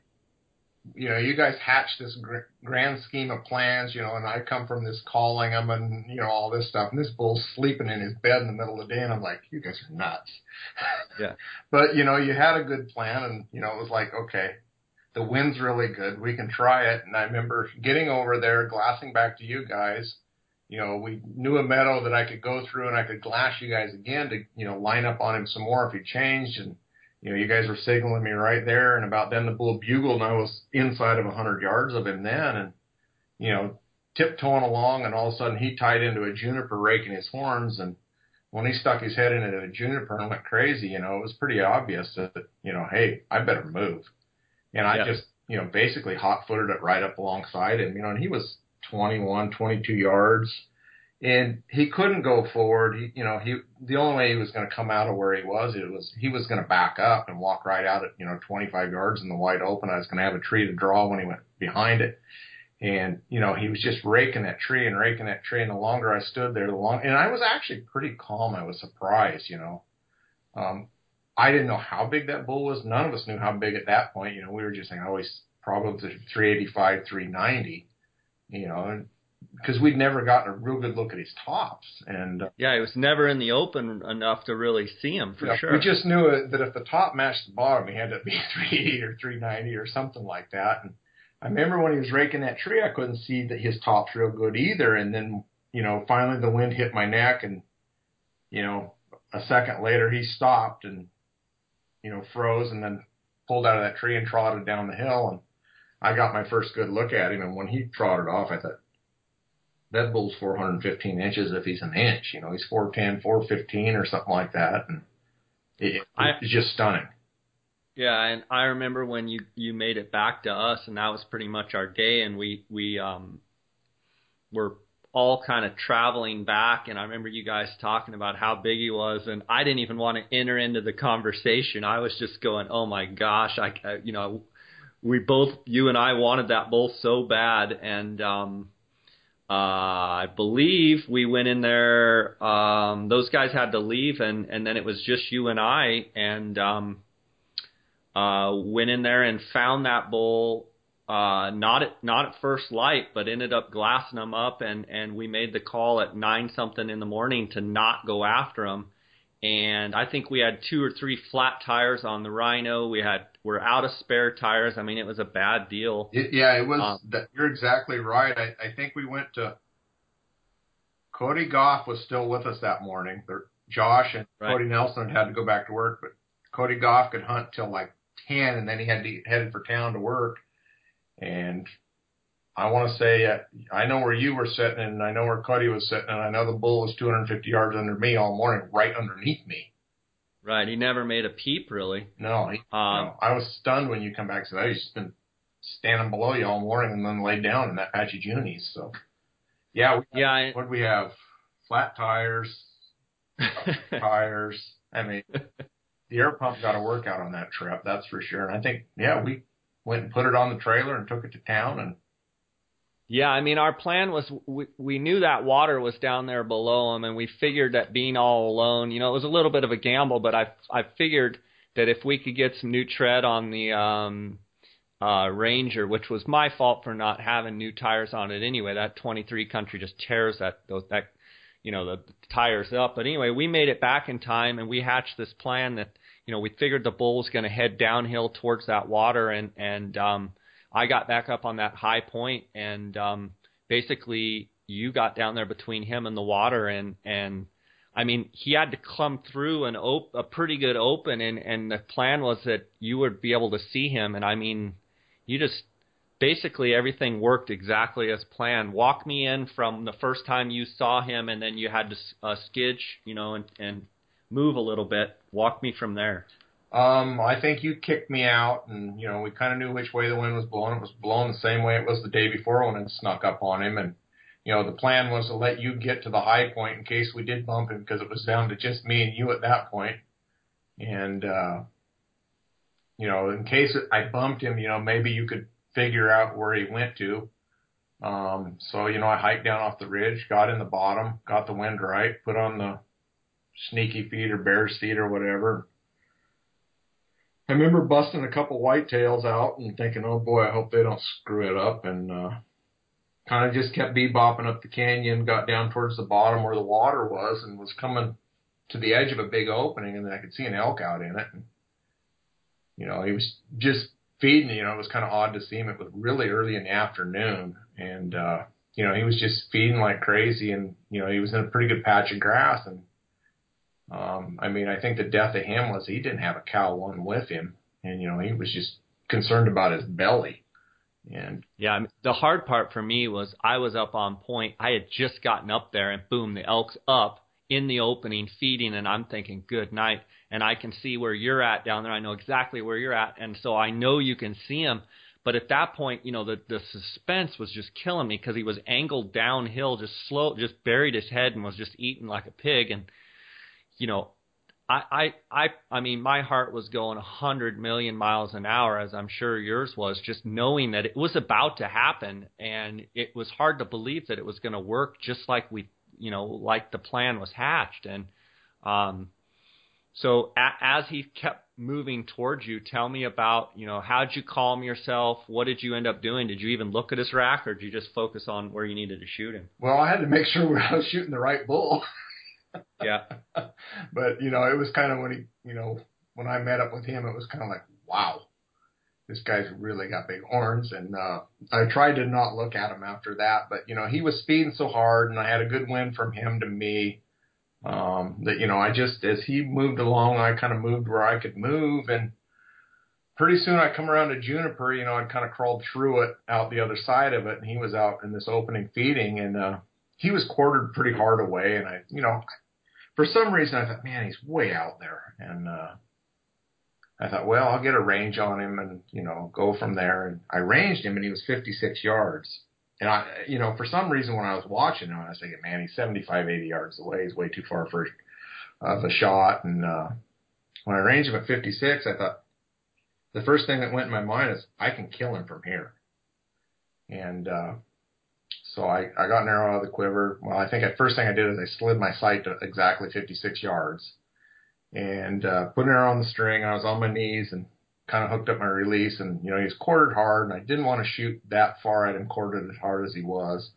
you know, you guys hatched this gr- grand scheme of plans, you know, and I come from this calling them and you know all this stuff, and this bull's sleeping in his bed in the middle of the day, and I'm like, you guys are nuts. [LAUGHS] Yeah. but you know, you had a good plan, and you know, it was like, okay, the wind's really good, we can try it. And I remember getting over there, glassing back to you guys you know, we knew a meadow that I could go through and I could glass you guys again to, you know, line up on him some more if he changed. And, you know, you guys were signaling me right there. And about then the bull bugled and I was inside of a hundred yards of him then. And, you know, tiptoeing along and all of a sudden he tied into a juniper raking his horns. And when he stuck his head into a juniper and went crazy, you know, it was pretty obvious that, you know, hey, I better move. And I just, you know, basically hot footed it right up alongside him, you know, and he was 21, 22 yards. And he couldn't go forward. He, you know, he, the only way he was going to come out of where he was, it was, he was going to back up and walk right out at, you know, 25 yards in the wide open. I was going to have a tree to draw when he went behind it. And, you know, he was just raking that tree and raking that tree. And the longer I stood there, the long, and I was actually pretty calm. I was surprised, you know. Um, I didn't know how big that bull was. None of us knew how big at that point. You know, we were just saying, oh, he's probably 385, 390 you know, because we'd never gotten a real good look at his tops. And uh, yeah, he was never in the open enough to really see him for yeah, sure. We just knew it, that if the top matched the bottom, he had to be [LAUGHS] 380 or 390 or something like that. And I remember when he was raking that tree, I couldn't see that his top's real good either. And then, you know, finally the wind hit my neck, and you know, a second later he stopped and you know froze, and then pulled out of that tree and trotted down the hill and I got my first good look at him, and when he trotted off, I thought, that bull's 415 inches if he's an inch. You know, he's 410, 415 or something like that, and it, I, it's just stunning. Yeah, and I remember when you you made it back to us, and that was pretty much our day, and we we um were all kind of traveling back, and I remember you guys talking about how big he was, and I didn't even want to enter into the conversation. I was just going, "Oh my gosh!" I, I you know we both, you and I, wanted that bull so bad, and um, uh, I believe we went in there. Um, those guys had to leave, and and then it was just you and I, and um, uh, went in there and found that bull. Uh, not at not at first light, but ended up glassing them up, and and we made the call at nine something in the morning to not go after them. And I think we had two or three flat tires on the Rhino. We had we're out of spare tires. I mean, it was a bad deal. It, yeah, it was. Um, that, you're exactly right. I, I think we went to. Cody Goff was still with us that morning. Josh and right. Cody Nelson had to go back to work, but Cody Goff could hunt till like ten, and then he had to headed for town to work. And I want to say uh, I know where you were sitting, and I know where Cuddy was sitting, and I know the bull was 250 yards under me all morning, right underneath me. Right. He never made a peep, really. No, he, um, no. I was stunned when you come back and said, "Oh, he's been standing below you all morning, and then laid down in that patch of Junies." So, yeah, we, yeah. I, what do we have? Flat tires, [LAUGHS] tires. I mean, the air pump got a workout on that trip, that's for sure. And I think, yeah, we went and put it on the trailer and took it to town and yeah, I mean, our plan was we, we knew that water was down there below him, and we figured that being all alone, you know, it was a little bit of a gamble, but I I figured that if we could get some new tread on the um, uh, Ranger, which was my fault for not having new tires on it anyway, that 23 country just tears that those that you know the tires up. But anyway, we made it back in time, and we hatched this plan that you know we figured the bull was going to head downhill towards that water, and and um, I got back up on that high point, and um, basically you got down there between him and the water, and and I mean he had to come through an op- a pretty good open, and and the plan was that you would be able to see him, and I mean you just basically everything worked exactly as planned. Walk me in from the first time you saw him, and then you had to uh, skidge, you know, and, and move a little bit. Walk me from there. Um, I think you kicked me out, and you know we kind of knew which way the wind was blowing. It was blowing the same way it was the day before when it snuck up on him, and you know the plan was to let you get to the high point in case we did bump him because it was down to just me and you at that point, and uh, you know in case I bumped him, you know maybe you could figure out where he went to. Um, so, you know, I hiked down off the ridge, got in the bottom, got the wind right, put on the sneaky feet or bear's feet or whatever. I remember busting a couple whitetails out and thinking, oh boy, I hope they don't screw it up. And, uh, kind of just kept bebopping up the canyon, got down towards the bottom where the water was and was coming to the edge of a big opening and then I could see an elk out in it. And, you know, he was just feeding, you know, it was kind of odd to see him. It was really early in the afternoon, and uh, you know, he was just feeding like crazy, and you know, he was in a pretty good patch of grass. And um, I mean, I think the death of him was he didn't have a cow one with him, and you know, he was just concerned about his belly. And yeah, I mean, the hard part for me was I was up on point. I had just gotten up there, and boom, the elk's up in the opening feeding, and I'm thinking, good night and I can see where you're at down there. I know exactly where you're at, and so I know you can see him. But at that point, you know, the the suspense was just killing me because he was angled downhill, just slow, just buried his head and was just eating like a pig. And you know, I I I I mean, my heart was going a hundred million miles an hour, as I'm sure yours was, just knowing that it was about to happen, and it was hard to believe that it was going to work, just like we, you know, like the plan was hatched. And um, so a- as he kept moving towards you, tell me about, you know, how'd you calm yourself? What did you end up doing? Did you even look at his rack or did you just focus on where you needed to shoot him? Well, I had to make sure [LAUGHS] I was shooting the right bull. Yeah. [LAUGHS] But, you know, it was kind of when he, you know, when I met up with him, it was kind of like, wow, this guy's really got big horns. And, uh, I tried to not look at him after that, but, you know, he was speeding so hard and I had a good win from him to me um, that you know, I just as he moved along, I kind of moved where I could move, and pretty soon I come around to Juniper. You know, I kind of crawled through it out the other side of it, and he was out in this opening feeding, and uh, he was quartered pretty hard away, and I, you know, for some reason I thought, man, he's way out there, and uh, I thought, well, I'll get a range on him, and you know, go from there, and I ranged him, and he was 56 yards. And I, you know, for some reason when I was watching him, I was thinking, man, he's 75, 80 yards away. He's way too far for uh, the shot. And uh, when I ranged him at 56, I thought the first thing that went in my mind is I can kill him from here. And uh, so I, I got an arrow out of the quiver. Well, I think the first thing I did is I slid my sight to exactly 56 yards and uh, put an arrow on the string. I was on my knees and kind of hooked up my release and, you know, he was quartered hard and I didn't want to shoot that far at him quartered as hard as he was.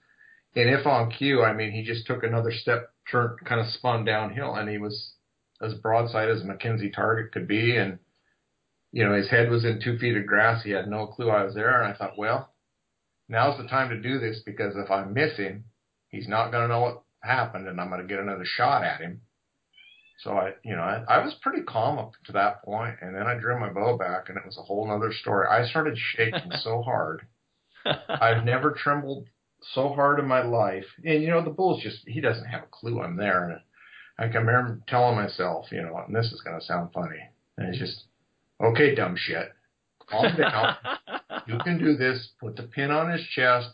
And if on cue, I mean, he just took another step, turned, kind of spun downhill and he was as broadside as a McKenzie target could be. And, you know, his head was in two feet of grass. He had no clue I was there. And I thought, well, now's the time to do this because if I miss him, he's not going to know what happened and I'm going to get another shot at him. So I, you know, I, I was pretty calm up to that point, and then I drew my bow back, and it was a whole other story. I started shaking so [LAUGHS] hard. I've never trembled so hard in my life. And you know, the bull's just he doesn't have a clue I'm there. And I can remember telling myself, you know, and this is gonna sound funny. And it's just, okay, dumb shit. Calm down. [LAUGHS] you can do this. Put the pin on his chest.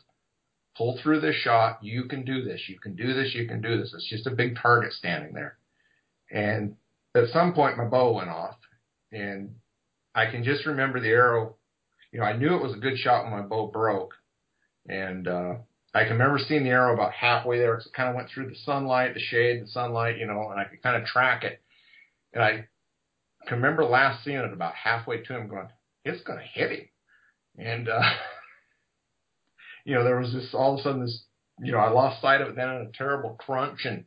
Pull through the shot. You can do this. You can do this. You can do this. It's just a big target standing there. And at some point, my bow went off, and I can just remember the arrow. You know, I knew it was a good shot when my bow broke, and uh, I can remember seeing the arrow about halfway there because it kind of went through the sunlight, the shade, the sunlight, you know, and I could kind of track it. And I can remember last seeing it about halfway to him, going, "It's going to hit him," and uh, [LAUGHS] you know, there was this all of a sudden this, you know, I lost sight of it then in a terrible crunch and.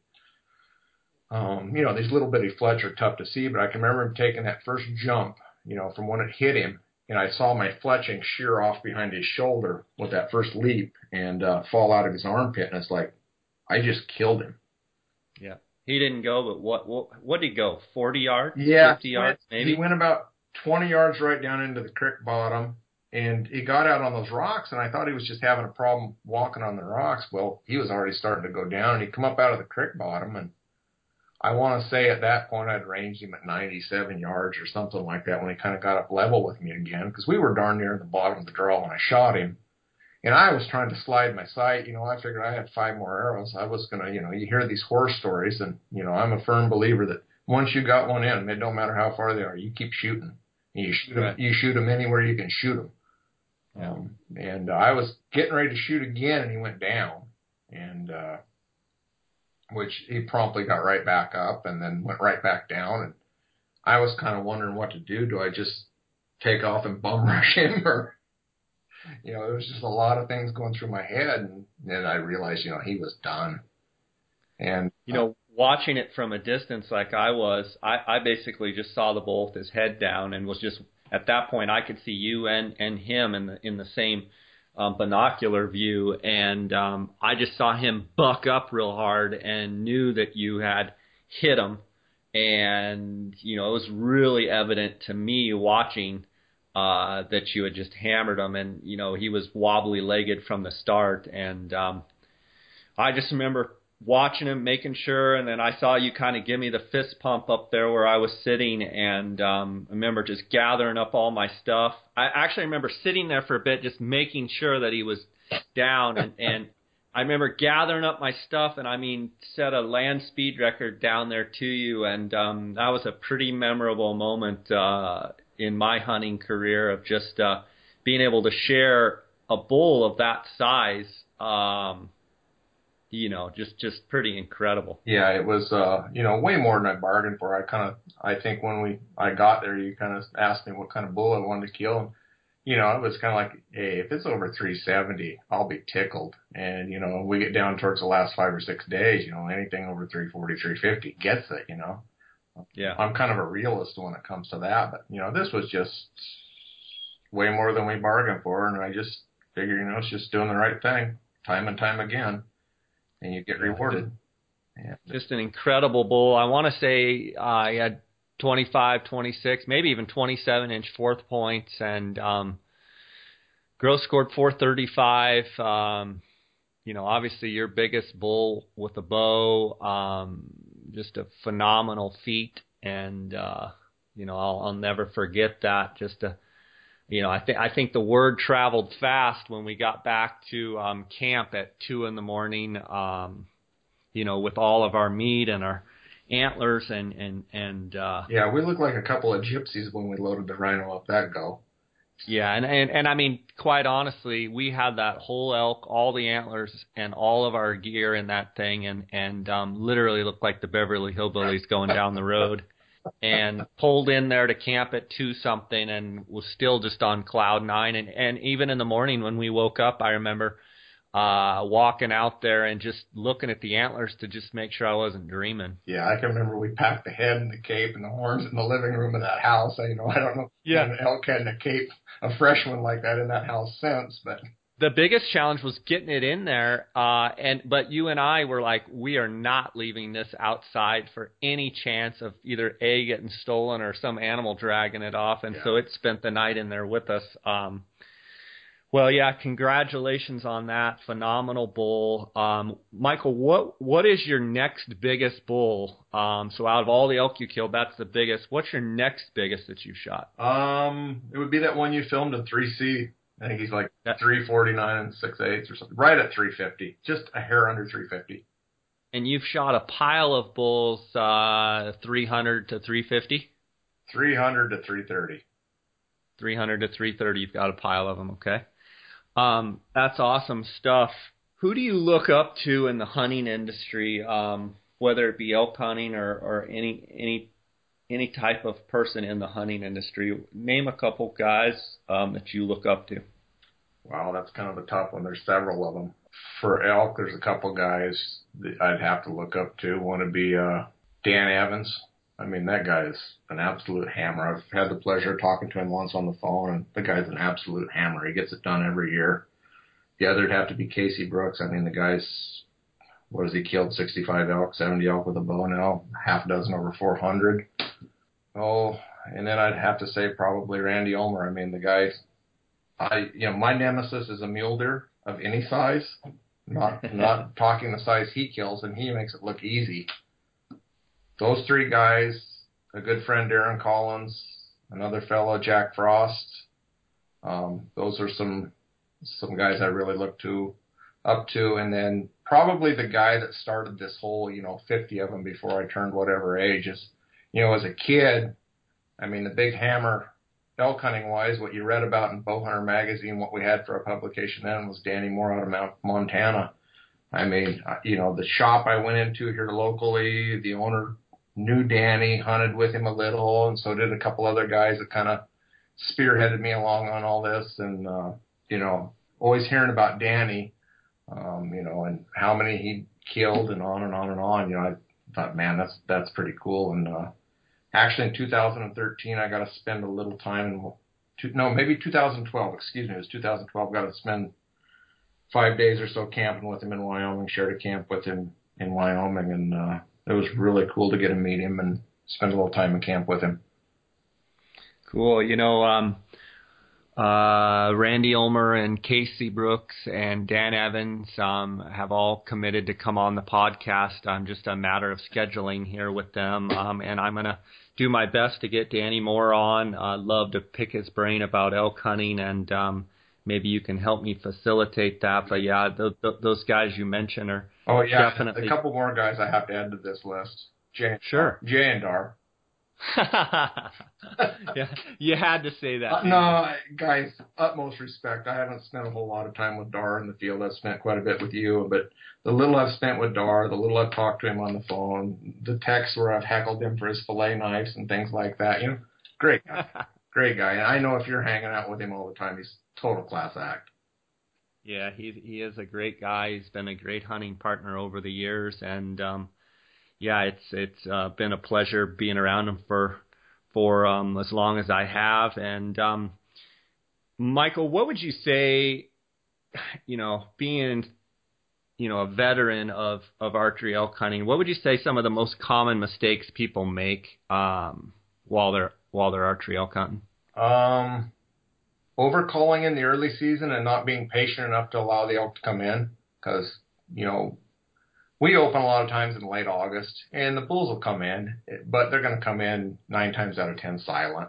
Um, you know, these little bitty flets are tough to see, but I can remember him taking that first jump, you know, from when it hit him and I saw my fletching shear off behind his shoulder with that first leap and uh, fall out of his armpit, and it's like I just killed him. Yeah, he didn't go, but what what what did he go? Forty yards? Yeah, fifty yards, maybe. He went about twenty yards right down into the creek bottom, and he got out on those rocks, and I thought he was just having a problem walking on the rocks. Well, he was already starting to go down, and he come up out of the creek bottom, and I want to say at that point I'd ranged him at 97 yards or something like that when he kind of got up level with me again because we were darn near the bottom of the draw when I shot him. And I was trying to slide my sight. You know, I figured I had five more arrows. I was to, you know, you hear these horror stories and, you know, I'm a firm believer that once you got one in, it don't matter how far they are, you keep shooting. You shoot them, right. you shoot them anywhere you can shoot them. Um, and uh, I was getting ready to shoot again and he went down. And, uh, which he promptly got right back up and then went right back down. And I was kind of wondering what to do. Do I just take off and bum rush [LAUGHS] him or, you know, there was just a lot of things going through my head. And then I realized, you know, he was done. And, you know, watching it from a distance like I was, I, I basically just saw the bull with his head down and was just, at that point, I could see you and, and him in the, in the same um, binocular view, and um, I just saw him buck up real hard and knew that you had hit him. And you know, it was really evident to me watching uh, that you had just hammered him, and you know, he was wobbly legged from the start. And um, I just remember watching him, making sure, and then I saw you kind of give me the fist pump up there where I was sitting, and um, I remember just gathering up all my stuff. I actually remember sitting there for a bit, just making sure that he was down, and, [LAUGHS] and I remember gathering up my stuff, and I mean, set a land speed record down there to you, and um, that was a pretty memorable moment uh, in my hunting career of just uh, being able to share a bull of that size. Um, you know, just just pretty incredible. Yeah, it was uh, you know, way more than I bargained for. I kind of I think when we I got there, you kind of asked me what kind of bull I wanted to kill, and you know, it was kind of like, hey, if it's over 370, I'll be tickled. And you know, we get down towards the last five or six days, you know, anything over 340, 350 gets it. You know. Yeah. I'm kind of a realist when it comes to that, but you know, this was just way more than we bargained for, and I just figured, you know, it's just doing the right thing time and time again and you get rewarded. Yeah. Just an incredible bull. I want to say uh, he had 25, 26, maybe even 27 inch fourth points, and um, gross scored 435. Um, you know, obviously your biggest bull with a bow. Um, just a phenomenal feat, and uh, you know I'll, I'll never forget that. Just a you know, I think I think the word traveled fast when we got back to um, camp at two in the morning. Um, you know, with all of our meat and our antlers and and and. Uh, yeah, we looked like a couple of gypsies when we loaded the rhino up that go. Yeah, and, and and I mean, quite honestly, we had that whole elk, all the antlers, and all of our gear in that thing, and and um, literally looked like the Beverly Hillbillies going down the road [LAUGHS] and pulled in there to camp at two something and was still just on cloud nine and and even in the morning when we woke up I remember uh walking out there and just looking at the antlers to just make sure I wasn't dreaming. Yeah, I can remember we packed the head and the cape and the horns in the living room of that house. I, you know, [LAUGHS] I don't know yeah. an elk had a cape, a fresh one like that in that house since, but the biggest challenge was getting it in there uh and but you and I were like we are not leaving this outside for any chance of either a getting stolen or some animal dragging it off and yeah. so it spent the night in there with us um Well, yeah, congratulations on that phenomenal bull, um, Michael. What what is your next biggest bull? Um, so out of all the elk you killed, that's the biggest. What's your next biggest that you've shot? Um, it would be that one you filmed in 3C. I think he's like 349 and six eighths or something, right at 350, just a hair under 350. And you've shot a pile of bulls, uh, 300 to 350. 300 to 330. 300 to 330. You've got a pile of them. Okay. Um, that's awesome stuff. Who do you look up to in the hunting industry, um, whether it be elk hunting or, or any any any type of person in the hunting industry? Name a couple guys um, that you look up to. Wow, that's kind of a tough one. There's several of them. For elk, there's a couple guys that I'd have to look up to. One would be uh, Dan Evans. I mean, that guy is an absolute hammer. I've had the pleasure of talking to him once on the phone, and the guy's an absolute hammer. He gets it done every year. The other'd have to be Casey Brooks. I mean, the guy's what has he killed? 65 elk, 70 elk with a bow now, half a dozen over 400. Oh, and then I'd have to say probably Randy Ulmer. I mean, the guy, I you know, my nemesis is a mule deer of any size. Not [LAUGHS] not talking the size he kills, and he makes it look easy those three guys, a good friend Darren Collins, another fellow Jack Frost. Um, those are some some guys I really look to up to, and then probably the guy that started this whole, you know, 50 of them before I turned whatever age is, you know, as a kid, I mean, the big hammer elk hunting wise, what you read about in Bowhunter magazine, what we had for a publication then was Danny Moore out of Mount Montana. I mean, you know, the shop I went into here locally, the owner knew Danny, hunted with him a little, and so did a couple other guys that kind of spearheaded me along on all this. And uh, you know, always hearing about Danny, um, you know, and how many he killed, and on and on and on. You know, I thought, man, that's that's pretty cool. And uh, actually, in 2013, I got to spend a little time in. No, maybe 2012. Excuse me, it was 2012. Got to spend five days or so camping with him in Wyoming. Shared a camp with him in Wyoming, and uh, it was really cool to get to meet him and spend a little time in camp with him. Cool. You know, um, uh, Randy Ulmer and Casey Brooks and Dan Evans um, have all committed to come on the podcast. I'm just a matter of scheduling here with them, um, and I'm gonna do my best to get Danny Moore on. I'd love to pick his brain about elk hunting, and um, maybe you can help me facilitate that. But yeah, th- th- those guys you mentioned are Oh yeah, definitely a couple more guys I have to add to this list. Jay, sure, Jay and Dar. [LAUGHS] yeah, you had to say that. Uh, no, guys, utmost respect. I haven't spent a whole lot of time with Dar in the field. I've spent quite a bit with you, but the little I've spent with Dar, the little I've talked to him on the phone, the texts where I've heckled him for his fillet knives and things like that. You know, great guy, [LAUGHS] great guy. And I know if you're hanging out with him all the time, he's total class act. Yeah, he he is a great guy. He's been a great hunting partner over the years, and um, yeah, it's it's uh, been a pleasure being around him for for um, as long as I have. And um, Michael, what would you say? You know, being you know a veteran of of archery elk hunting, what would you say some of the most common mistakes people make um, while they're while they're archery elk hunting? Um, overcalling in the early season and not being patient enough to allow the elk to come in because you know we open a lot of times in late August and the bulls will come in, but they're going to come in nine times out of ten silent.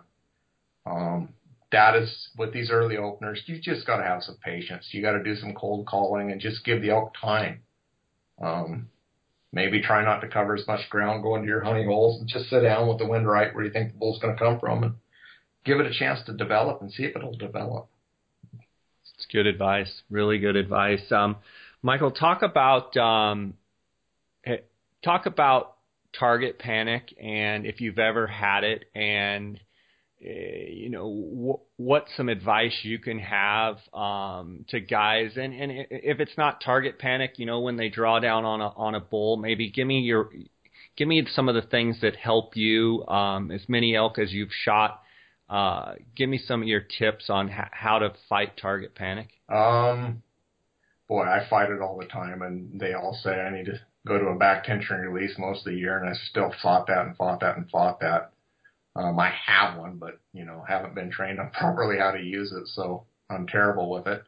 Um, that is with these early openers. You just got to have some patience. You got to do some cold calling and just give the elk time. Um, maybe try not to cover as much ground, go into your honey holes, and just sit down with the wind right where you think the bull's going to come from, and give it a chance to develop and see if it'll develop. It's good advice. Really good advice. Um, Michael, talk about um, talk about target panic and if you've ever had it, and uh, you know wh- what some advice you can have um, to guys. And, and if it's not target panic, you know when they draw down on a on a bull, maybe give me your give me some of the things that help you. Um, as many elk as you've shot uh, give me some of your tips on how to fight target panic. Um, boy, I fight it all the time, and they all say I need to go to a back tension release most of the year, and I still fought that and fought that and fought that. Um, I have one, but you know, haven't been trained on [LAUGHS] properly how to use it. So I'm terrible with it.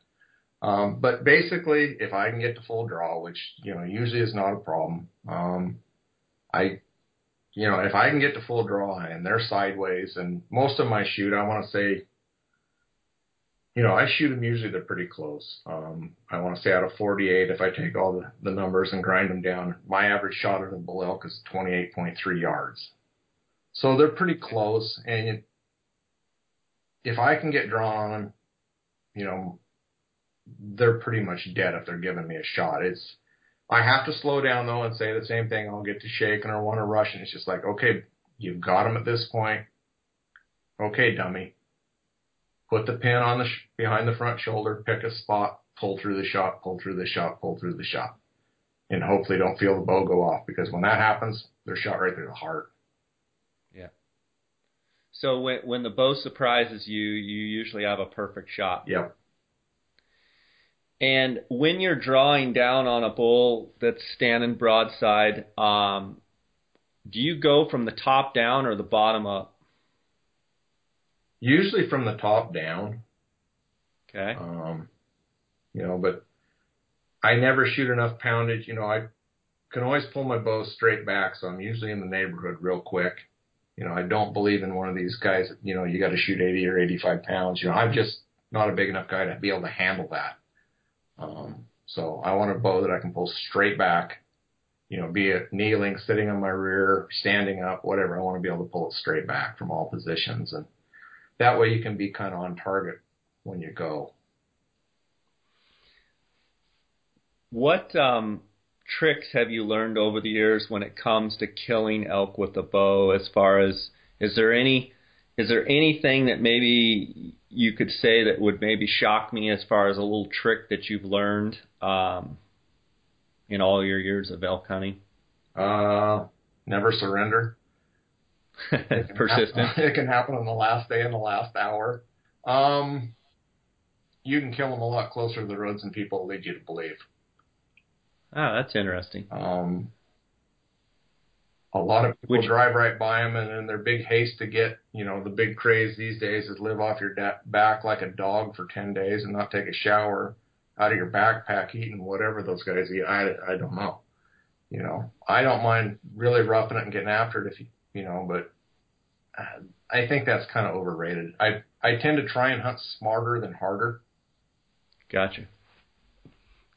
Um, but basically, if I can get to full draw, which you know usually is not a problem, um, I, you know, if I can get to full draw and they're sideways, and most of my shoot, I want to say, you know, I shoot them usually they're pretty close. Um, I want to say out of 48, if I take all the, the numbers and grind them down, my average shot at a bull elk is 28.3 yards. So they're pretty close, and if I can get drawn you know, they're pretty much dead if they're giving me a shot. It's I have to slow down though and say the same thing. I'll get to shaking or want to rush, and it's just like, okay, you've got them at this point. Okay, dummy. Put the pin on the sh- behind the front shoulder, pick a spot, pull through the shot, pull through the shot, pull through the shot, and hopefully don't feel the bow go off because when that happens, they're shot right through the heart. Yeah. So when when the bow surprises you, you usually have a perfect shot. Yep. And when you're drawing down on a bull that's standing broadside, um, do you go from the top down or the bottom up? Usually from the top down. Okay. Um, you know, but I never shoot enough poundage. You know, I can always pull my bow straight back, so I'm usually in the neighborhood real quick. You know, I don't believe in one of these guys. You know, you got to shoot 80 or 85 pounds. You know, I'm just not a big enough guy to be able to handle that. Um, so I want a bow that I can pull straight back, you know, be it kneeling, sitting on my rear, standing up, whatever. I want to be able to pull it straight back from all positions. And that way you can be kind of on target when you go. What um, tricks have you learned over the years when it comes to killing elk with a bow? As far as is there any is there anything that maybe you could say that would maybe shock me as far as a little trick that you've learned um, in all your years of elk hunting? Uh, never surrender. Persistent. Happen, [LAUGHS] it can happen on the last day and the last hour. Um, you can kill them a lot closer to the roads than people lead you to believe. Oh, that's interesting. Um, a lot of people Which, drive right by them and in their big haste to get, you know, the big craze these days is live off your da- back like a dog for 10 days and not take a shower out of your backpack eating whatever those guys eat. I, I don't know. You know, I don't mind really roughing it and getting after it if you, you know, but uh, I think that's kind of overrated. I, I tend to try and hunt smarter than harder. Gotcha.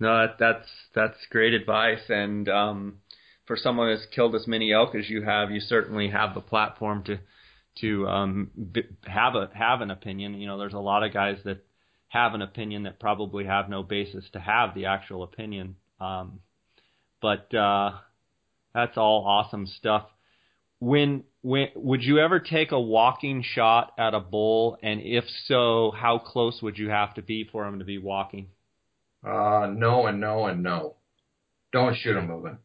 No, that, that's, that's great advice. And, um, for someone that's killed as many elk as you have, you certainly have the platform to to um, have a have an opinion. You know, there's a lot of guys that have an opinion that probably have no basis to have the actual opinion. Um, but uh, that's all awesome stuff. When when would you ever take a walking shot at a bull, and if so, how close would you have to be for him to be walking? Uh, no and no and no. Don't shoot him moving.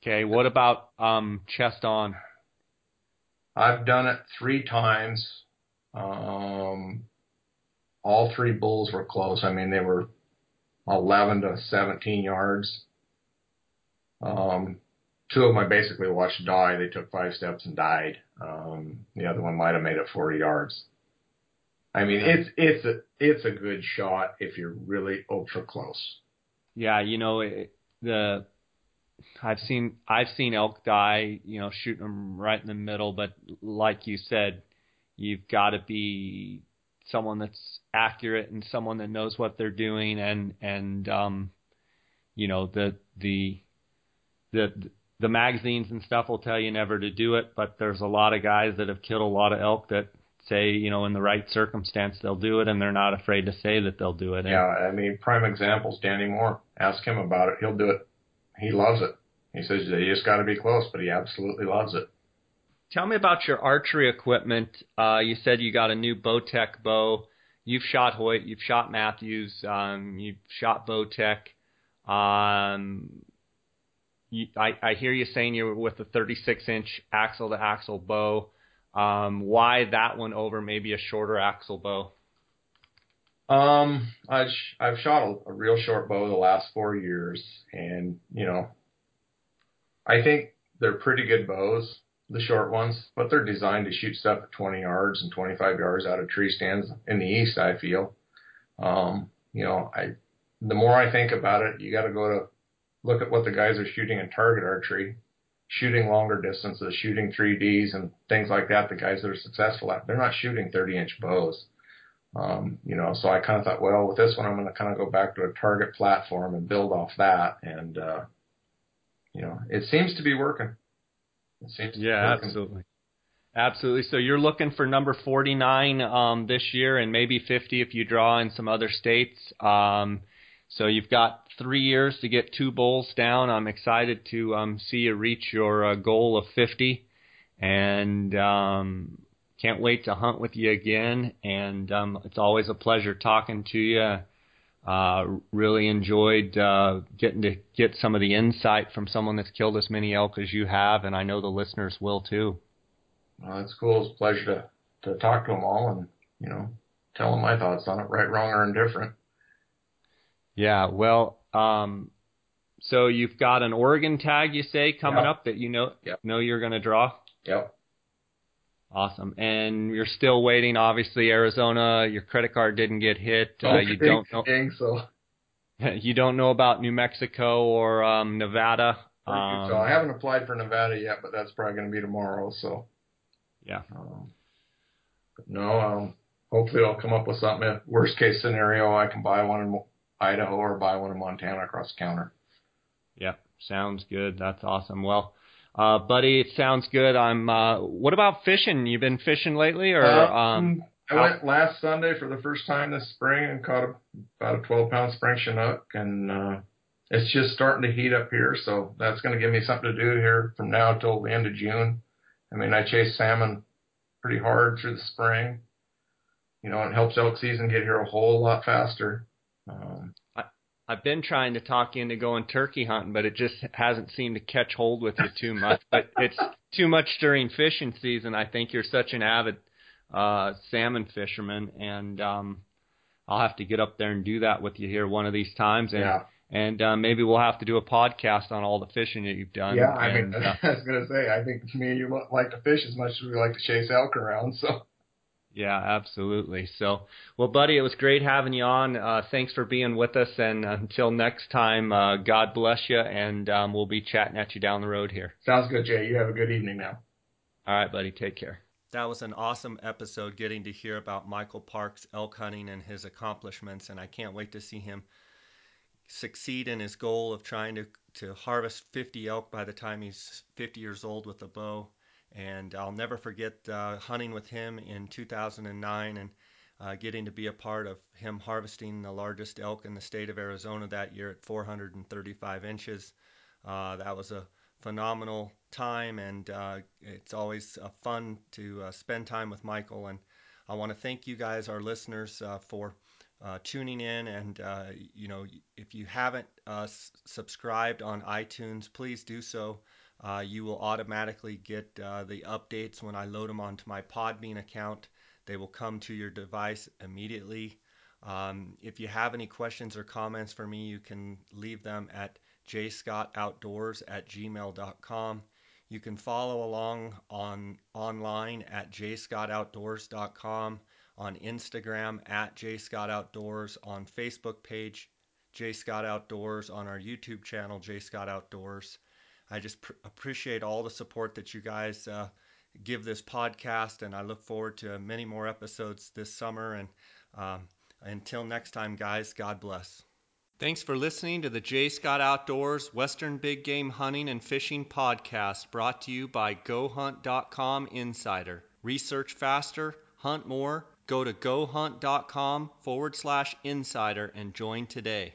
Okay, what about um, chest on? I've done it three times. Um, all three bulls were close. I mean, they were 11 to 17 yards. Um, two of them I basically watched die. They took five steps and died. Um, the other one might have made it 40 yards. I mean, it's it's a it's a good shot if you're really ultra close. Yeah, you know it, the I've seen I've seen elk die, you know, shooting them right in the middle. But like you said, you've got to be someone that's accurate and someone that knows what they're doing, and and um, you know the the the the magazines and stuff will tell you never to do it. But there's a lot of guys that have killed a lot of elk that say, you know, in the right circumstance they'll do it, and they're not afraid to say that they'll do it. Yeah, I mean, prime examples, Danny Moore. Ask him about it; he'll do it he loves it. He says you just got to be close, but he absolutely loves it. Tell me about your archery equipment. Uh, you said you got a new Bowtech bow. You've shot Hoyt, you've shot Mathews, um, you've shot Bowtech. Um, I, I hear you saying you're with a 36 inch axle to axle bow. Um, why that one over maybe a shorter axle bow? Um, I've I've shot a, a real short bow the last four years, and you know, I think they're pretty good bows, the short ones, but they're designed to shoot stuff at 20 yards and 25 yards out of tree stands in the east. I feel. Um, you know, I the more I think about it, you got to go to look at what the guys are shooting in target archery, shooting longer distances, shooting 3Ds and things like that. The guys that are successful at, they're not shooting 30 inch bows. Um, you know, so I kind of thought, well, with this one, I'm going to kind of go back to a target platform and build off that. And, uh, you know, it seems to be working. It seems yeah, working. absolutely. Absolutely. So you're looking for number 49 um, this year and maybe 50 if you draw in some other states. Um, so you've got three years to get two bulls down. I'm excited to um, see you reach your uh, goal of 50, and um, can't wait to hunt with you again. And um, it's always a pleasure talking to you. Uh, really enjoyed uh, getting to get some of the insight from someone that's killed as many elk as you have, and I know the listeners will too. Well, that's cool. It's a pleasure to to talk to them all and you know tell them my thoughts on it, right, wrong, or indifferent. Yeah, well, um, so you've got an Oregon tag, you say, coming yep. up that you know yep. know you're going to draw. Yep. Awesome, and you're still waiting. Obviously, Arizona, your credit card didn't get hit. Uh, you don't know. So. [LAUGHS] you don't know about New Mexico or um, Nevada. Um, so I haven't applied for Nevada yet, but that's probably going to be tomorrow. So. Yeah. Um, no, um, hopefully I'll come up with something. Worst case scenario, I can buy one in Idaho or buy one in Montana across the counter. Yeah, sounds good. That's awesome. Well, uh, buddy, it sounds good. I'm. Uh, what about fishing? You been fishing lately, or? Uh, um, I went last Sunday for the first time this spring and caught a, about a 12 pound spring chinook, and uh, it's just starting to heat up here, so that's going to give me something to do here from now till the end of June. I mean, I chase salmon pretty hard through the spring. You know, it helps elk season get here a whole lot faster. Um, I, I've been trying to talk you into going turkey hunting, but it just hasn't seemed to catch hold with you too much. but [LAUGHS] it's too much during fishing season. I think you're such an avid uh, salmon fisherman, and um, I'll have to get up there and do that with you here one of these times. And, yeah. And uh, maybe we'll have to do a podcast on all the fishing that you've done. Yeah, I mean, [LAUGHS] uh, I was gonna say, I think me and you like to fish as much as we like to chase elk around. So yeah, absolutely. So, well, buddy, it was great having you on. Uh, thanks for being with us. And until next time, uh, God bless you. And um, we'll be chatting at you down the road here. Sounds good, Jay. You have a good evening now. All right, buddy. Take care. That was an awesome episode getting to hear about Michael Parks elk hunting and his accomplishments. And I can't wait to see him succeed in his goal of trying to, to harvest 50 elk by the time he's 50 years old with a bow and I'll never forget uh, hunting with him in 2009 and uh, getting to be a part of him harvesting the largest elk in the state of Arizona that year at 435 inches. Uh, that was a phenomenal time, and uh, it's always uh, fun to uh, spend time with Michael. And I want to thank you guys, our listeners, for tuning in. And you know, if you haven't s- subscribed on iTunes, please do so. Uh, you will automatically get uh, the updates when I load them onto my Podbean account. They will come to your device immediately. Um, if you have any questions or comments for me, you can leave them at jscottoutdoors at gmail.com. You can follow along on online at jscottoutdoors.com, on Instagram at jscottoutdoors, on Facebook page jscottoutdoors, on our YouTube channel jscottoutdoors. I just pr- appreciate all the support that you guys uh, give this podcast, and I look forward to many more episodes this summer. And um, until next time, guys, God bless. Thanks for listening to the J. Scott Outdoors Western Big Game Hunting and Fishing Podcast brought to you by GoHunt.com Insider. Research faster, hunt more. Go to gohunt.com forward slash insider and join today.